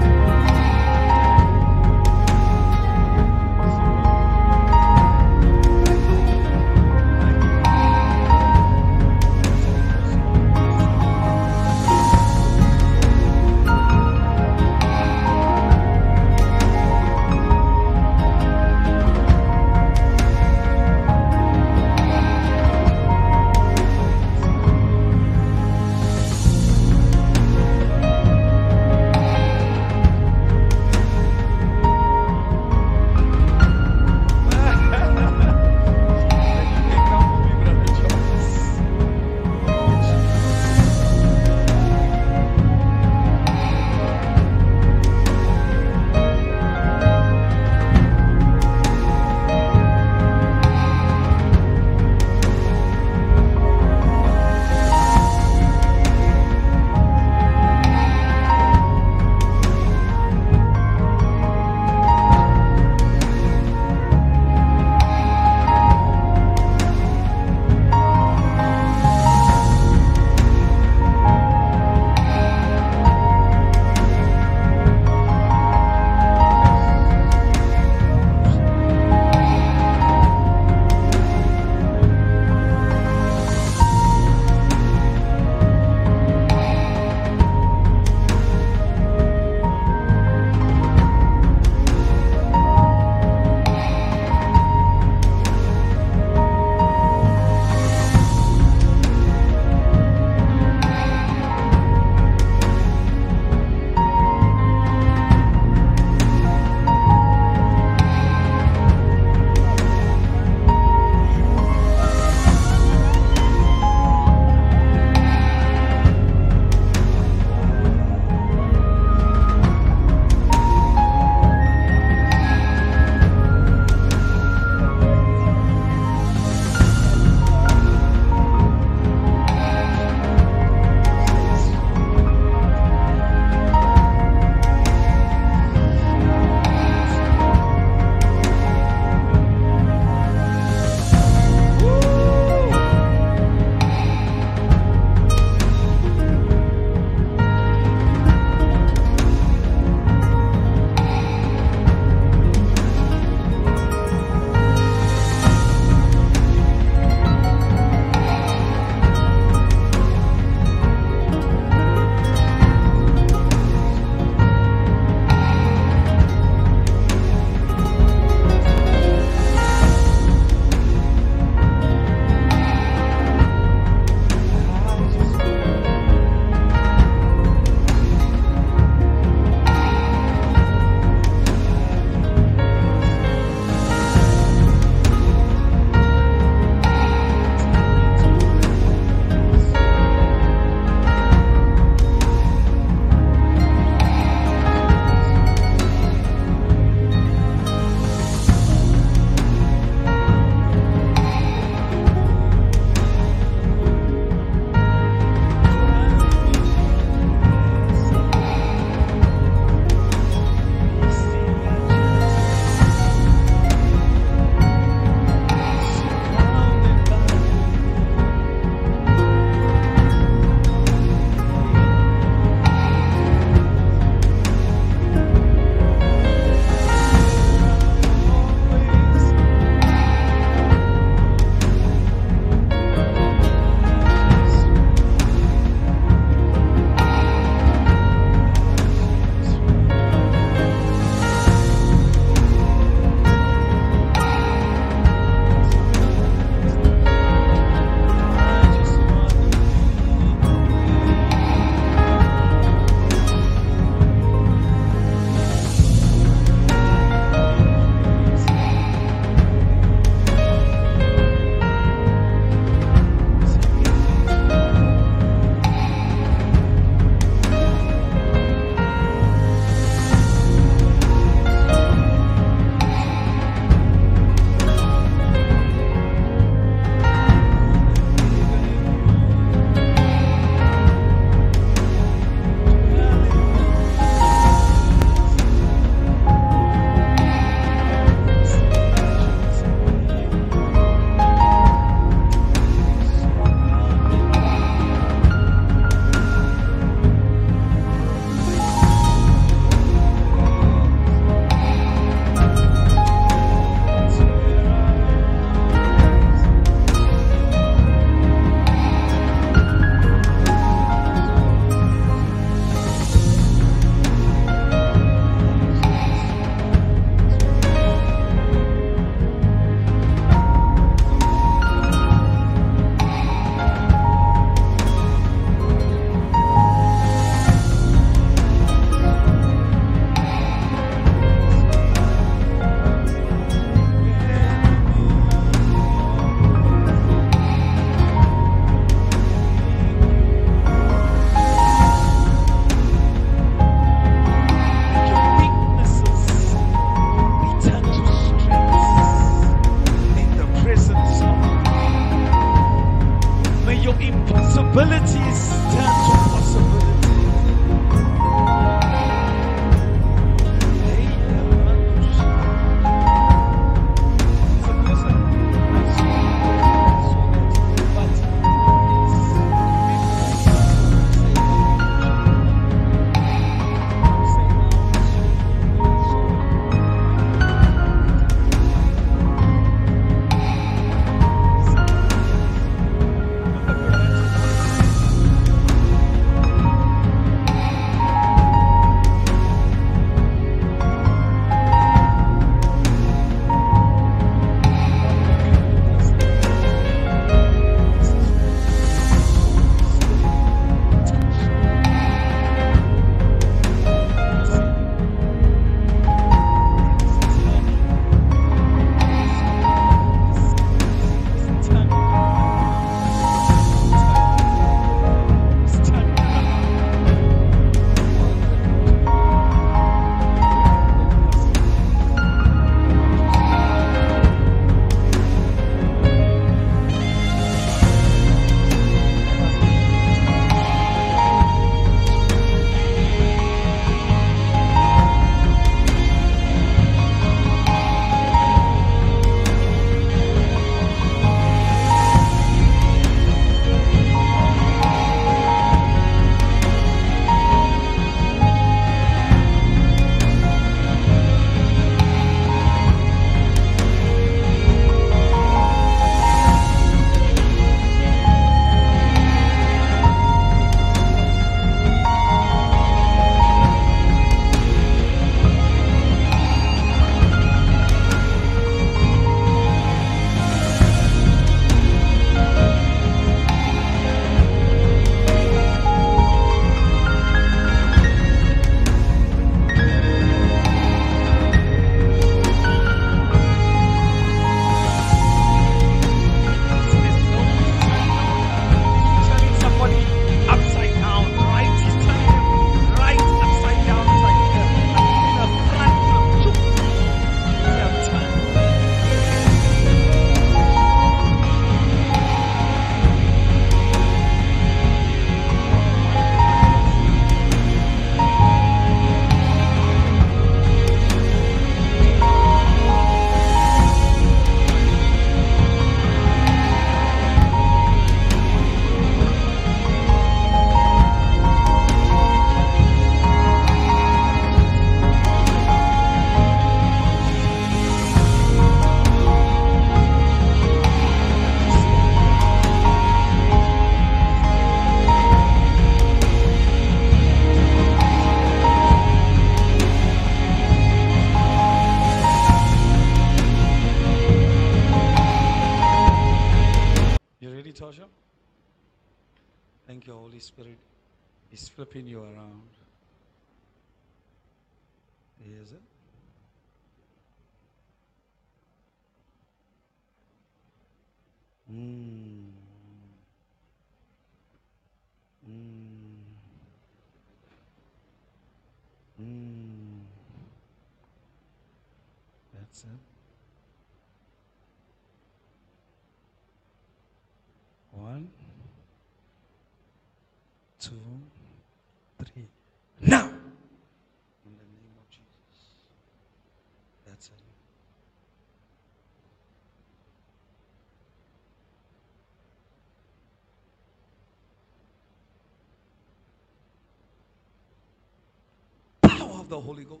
The Holy Ghost.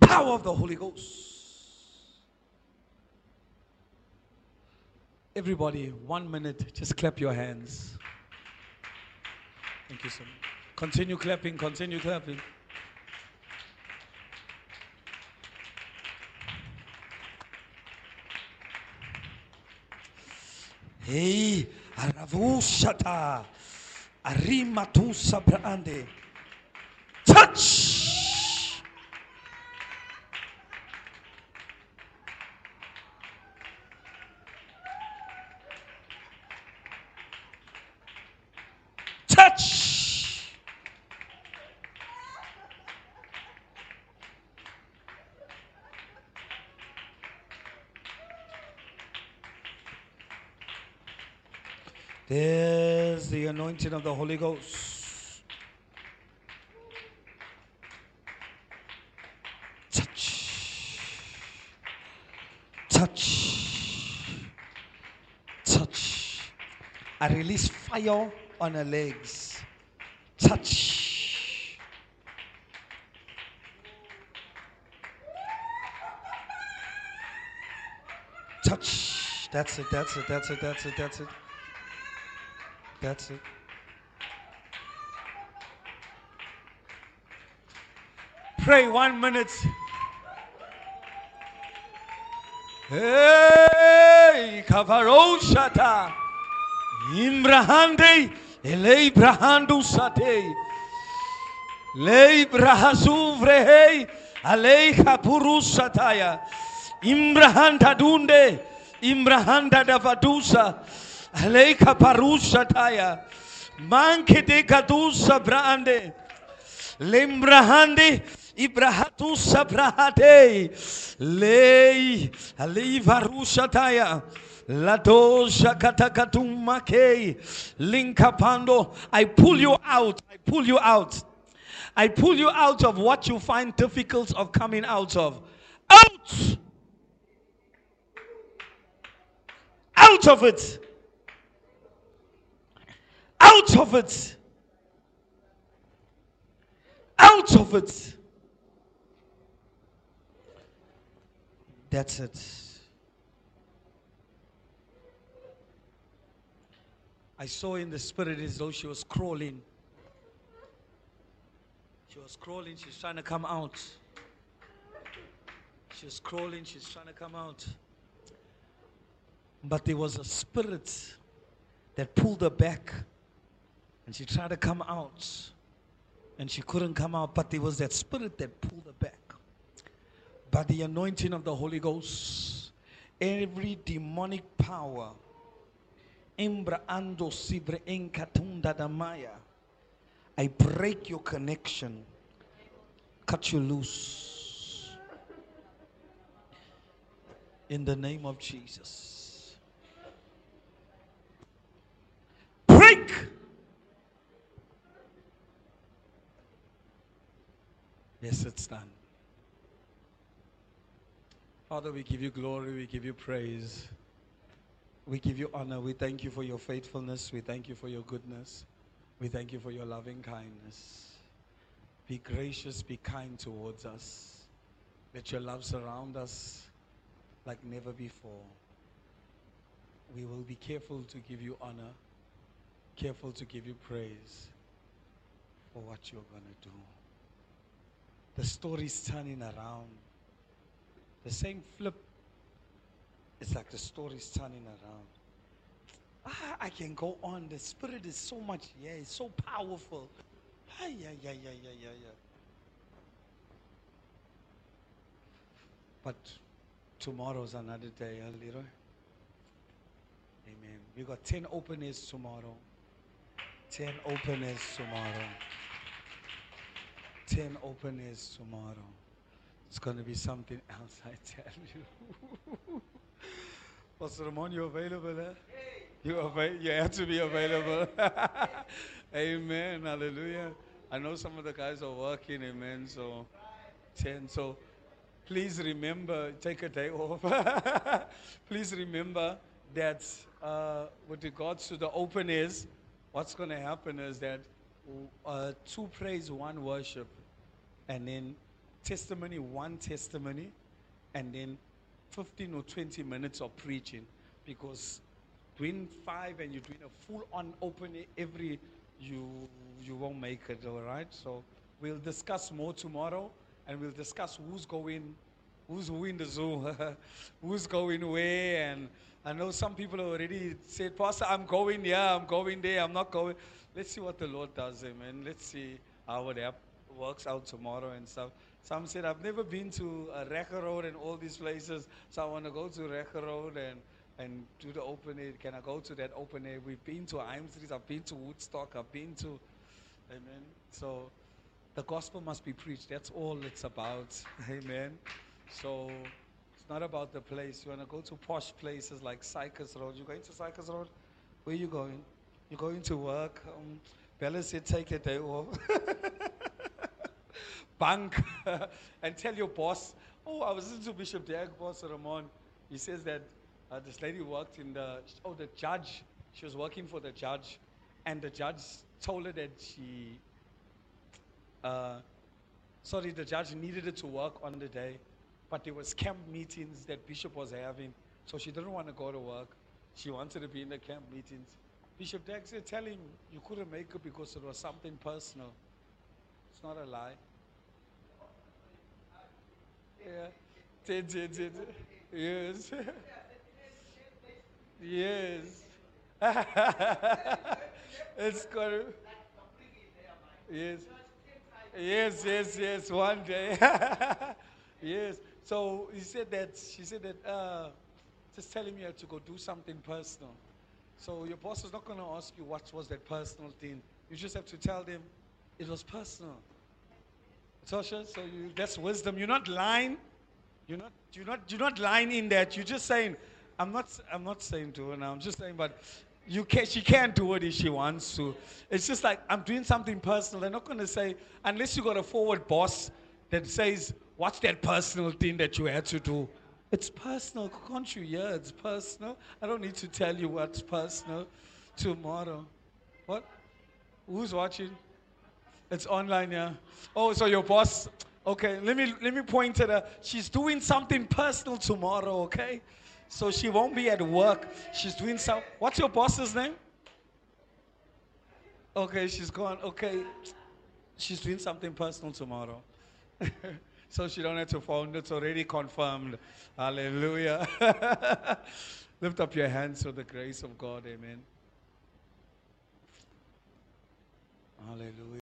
Power of the Holy Ghost. Everybody, one minute, just clap your hands. Thank you so much. Continue clapping, continue clapping. Ei, arravushata, arrimatum sabrande. There's the anointing of the Holy Ghost. Touch. Touch. Touch. I release fire on her legs. Touch. Touch. That's it, that's it, that's it, that's it, that's it. That's it. Pray one minute. Hey, Kavaroshata. Imbrahande, Elei Brahandu Sate. Lei Brahasuvre, Alei Kapurusataya. Imbrahanda Dunde, Imbrahanda Davadusa. Alei Kaparusataya. Manke de Kadusa Brande. Lembrahande Ibrahatu Sabrahate Lei Alivarushataya Ladosha Katakatumake Linkapando I pull you out I pull you out. I pull you out of what you find difficult of coming out of. Out! Out of it out of it out of it. That's it. I saw in the spirit as though she was crawling. She was crawling, she's trying to come out. She was crawling, she's trying to come out. But there was a spirit that pulled her back. And she tried to come out and she couldn't come out, but there was that spirit that pulled her back. By the anointing of the Holy Ghost, every demonic power, I break your connection, cut you loose. In the name of Jesus. Break! Yes, it's done. Father, we give you glory, we give you praise, we give you honor. We thank you for your faithfulness, we thank you for your goodness, we thank you for your loving kindness. Be gracious, be kind towards us. Let your love surround us like never before. We will be careful to give you honor, careful to give you praise for what you're going to do. The story's turning around. The same flip, it's like the story's turning around. Ah, I can go on. The spirit is so much, yeah, it's so powerful. Ah, yeah, yeah, yeah, yeah, yeah, yeah. But tomorrow's another day, huh, Leroy? Amen. We got 10 openers tomorrow. 10 openers tomorrow. 10 openers tomorrow. It's going to be something else, I tell you. Pastor Ramon, you available? Eh? You, ava- you have to be available. amen. Hallelujah. I know some of the guys are working. Amen. So, 10. So, please remember, take a day off. please remember that uh, with regards to the open is, what's going to happen is that uh, two praise, one worship, and then testimony, one testimony, and then 15 or 20 minutes of preaching. Because doing five and you're doing a full on open every, you, you won't make it, all right? So we'll discuss more tomorrow, and we'll discuss who's going, who's who in the zoo, who's going where, and I know some people already said, Pastor, I'm going here, I'm going there, I'm not going. Let's see what the Lord does, amen. Let's see how it hap- works out tomorrow and stuff. Some said, I've never been to uh, Road and all these places, so I want to go to Recker Road and, and do the open air. Can I go to that open air? We've been to Heim Street, I've been to Woodstock, I've been to, amen. So the gospel must be preached. That's all it's about, amen. So it's not about the place. You want to go to posh places like Sycus Road. You're going to Sycus Road? Where are you going? You're going to work? Um, Bella said, take a day off. Bank and tell your boss. Oh, I was listening to Bishop Derek Boss Ramon. He says that uh, this lady worked in the oh the judge. She was working for the judge, and the judge told her that she. Uh, sorry, the judge needed her to work on the day, but there was camp meetings that Bishop was having, so she didn't want to go to work. She wanted to be in the camp meetings. Bishop Dag said, tell him you couldn't make it because it was something personal. It's not a lie. Yeah. Yes. yes. it's to. Yes. Yes, yes, yes, one day. yes. So he said that, she said that, uh, just telling me to go do something personal. So your boss is not going to ask you what was that personal thing. You just have to tell them it was personal. Tosha, so you, that's wisdom. You're not lying. You're not, you're not, you're not lying in that. You're just saying, I'm not, I'm not saying to her now. I'm just saying, but you can, she can't do it if she wants to. It's just like I'm doing something personal. They're not going to say unless you got a forward boss that says, "What's that personal thing that you had to do?" It's personal, can't you? Yeah, it's personal. I don't need to tell you what's personal tomorrow. What? Who's watching? It's online, yeah. Oh, so your boss. Okay, let me let me point at her. She's doing something personal tomorrow, okay? So she won't be at work. She's doing some. What's your boss's name? Okay, she's gone. Okay, she's doing something personal tomorrow. so she don't have to phone. It's already confirmed. Hallelujah. Lift up your hands for the grace of God. Amen. Hallelujah.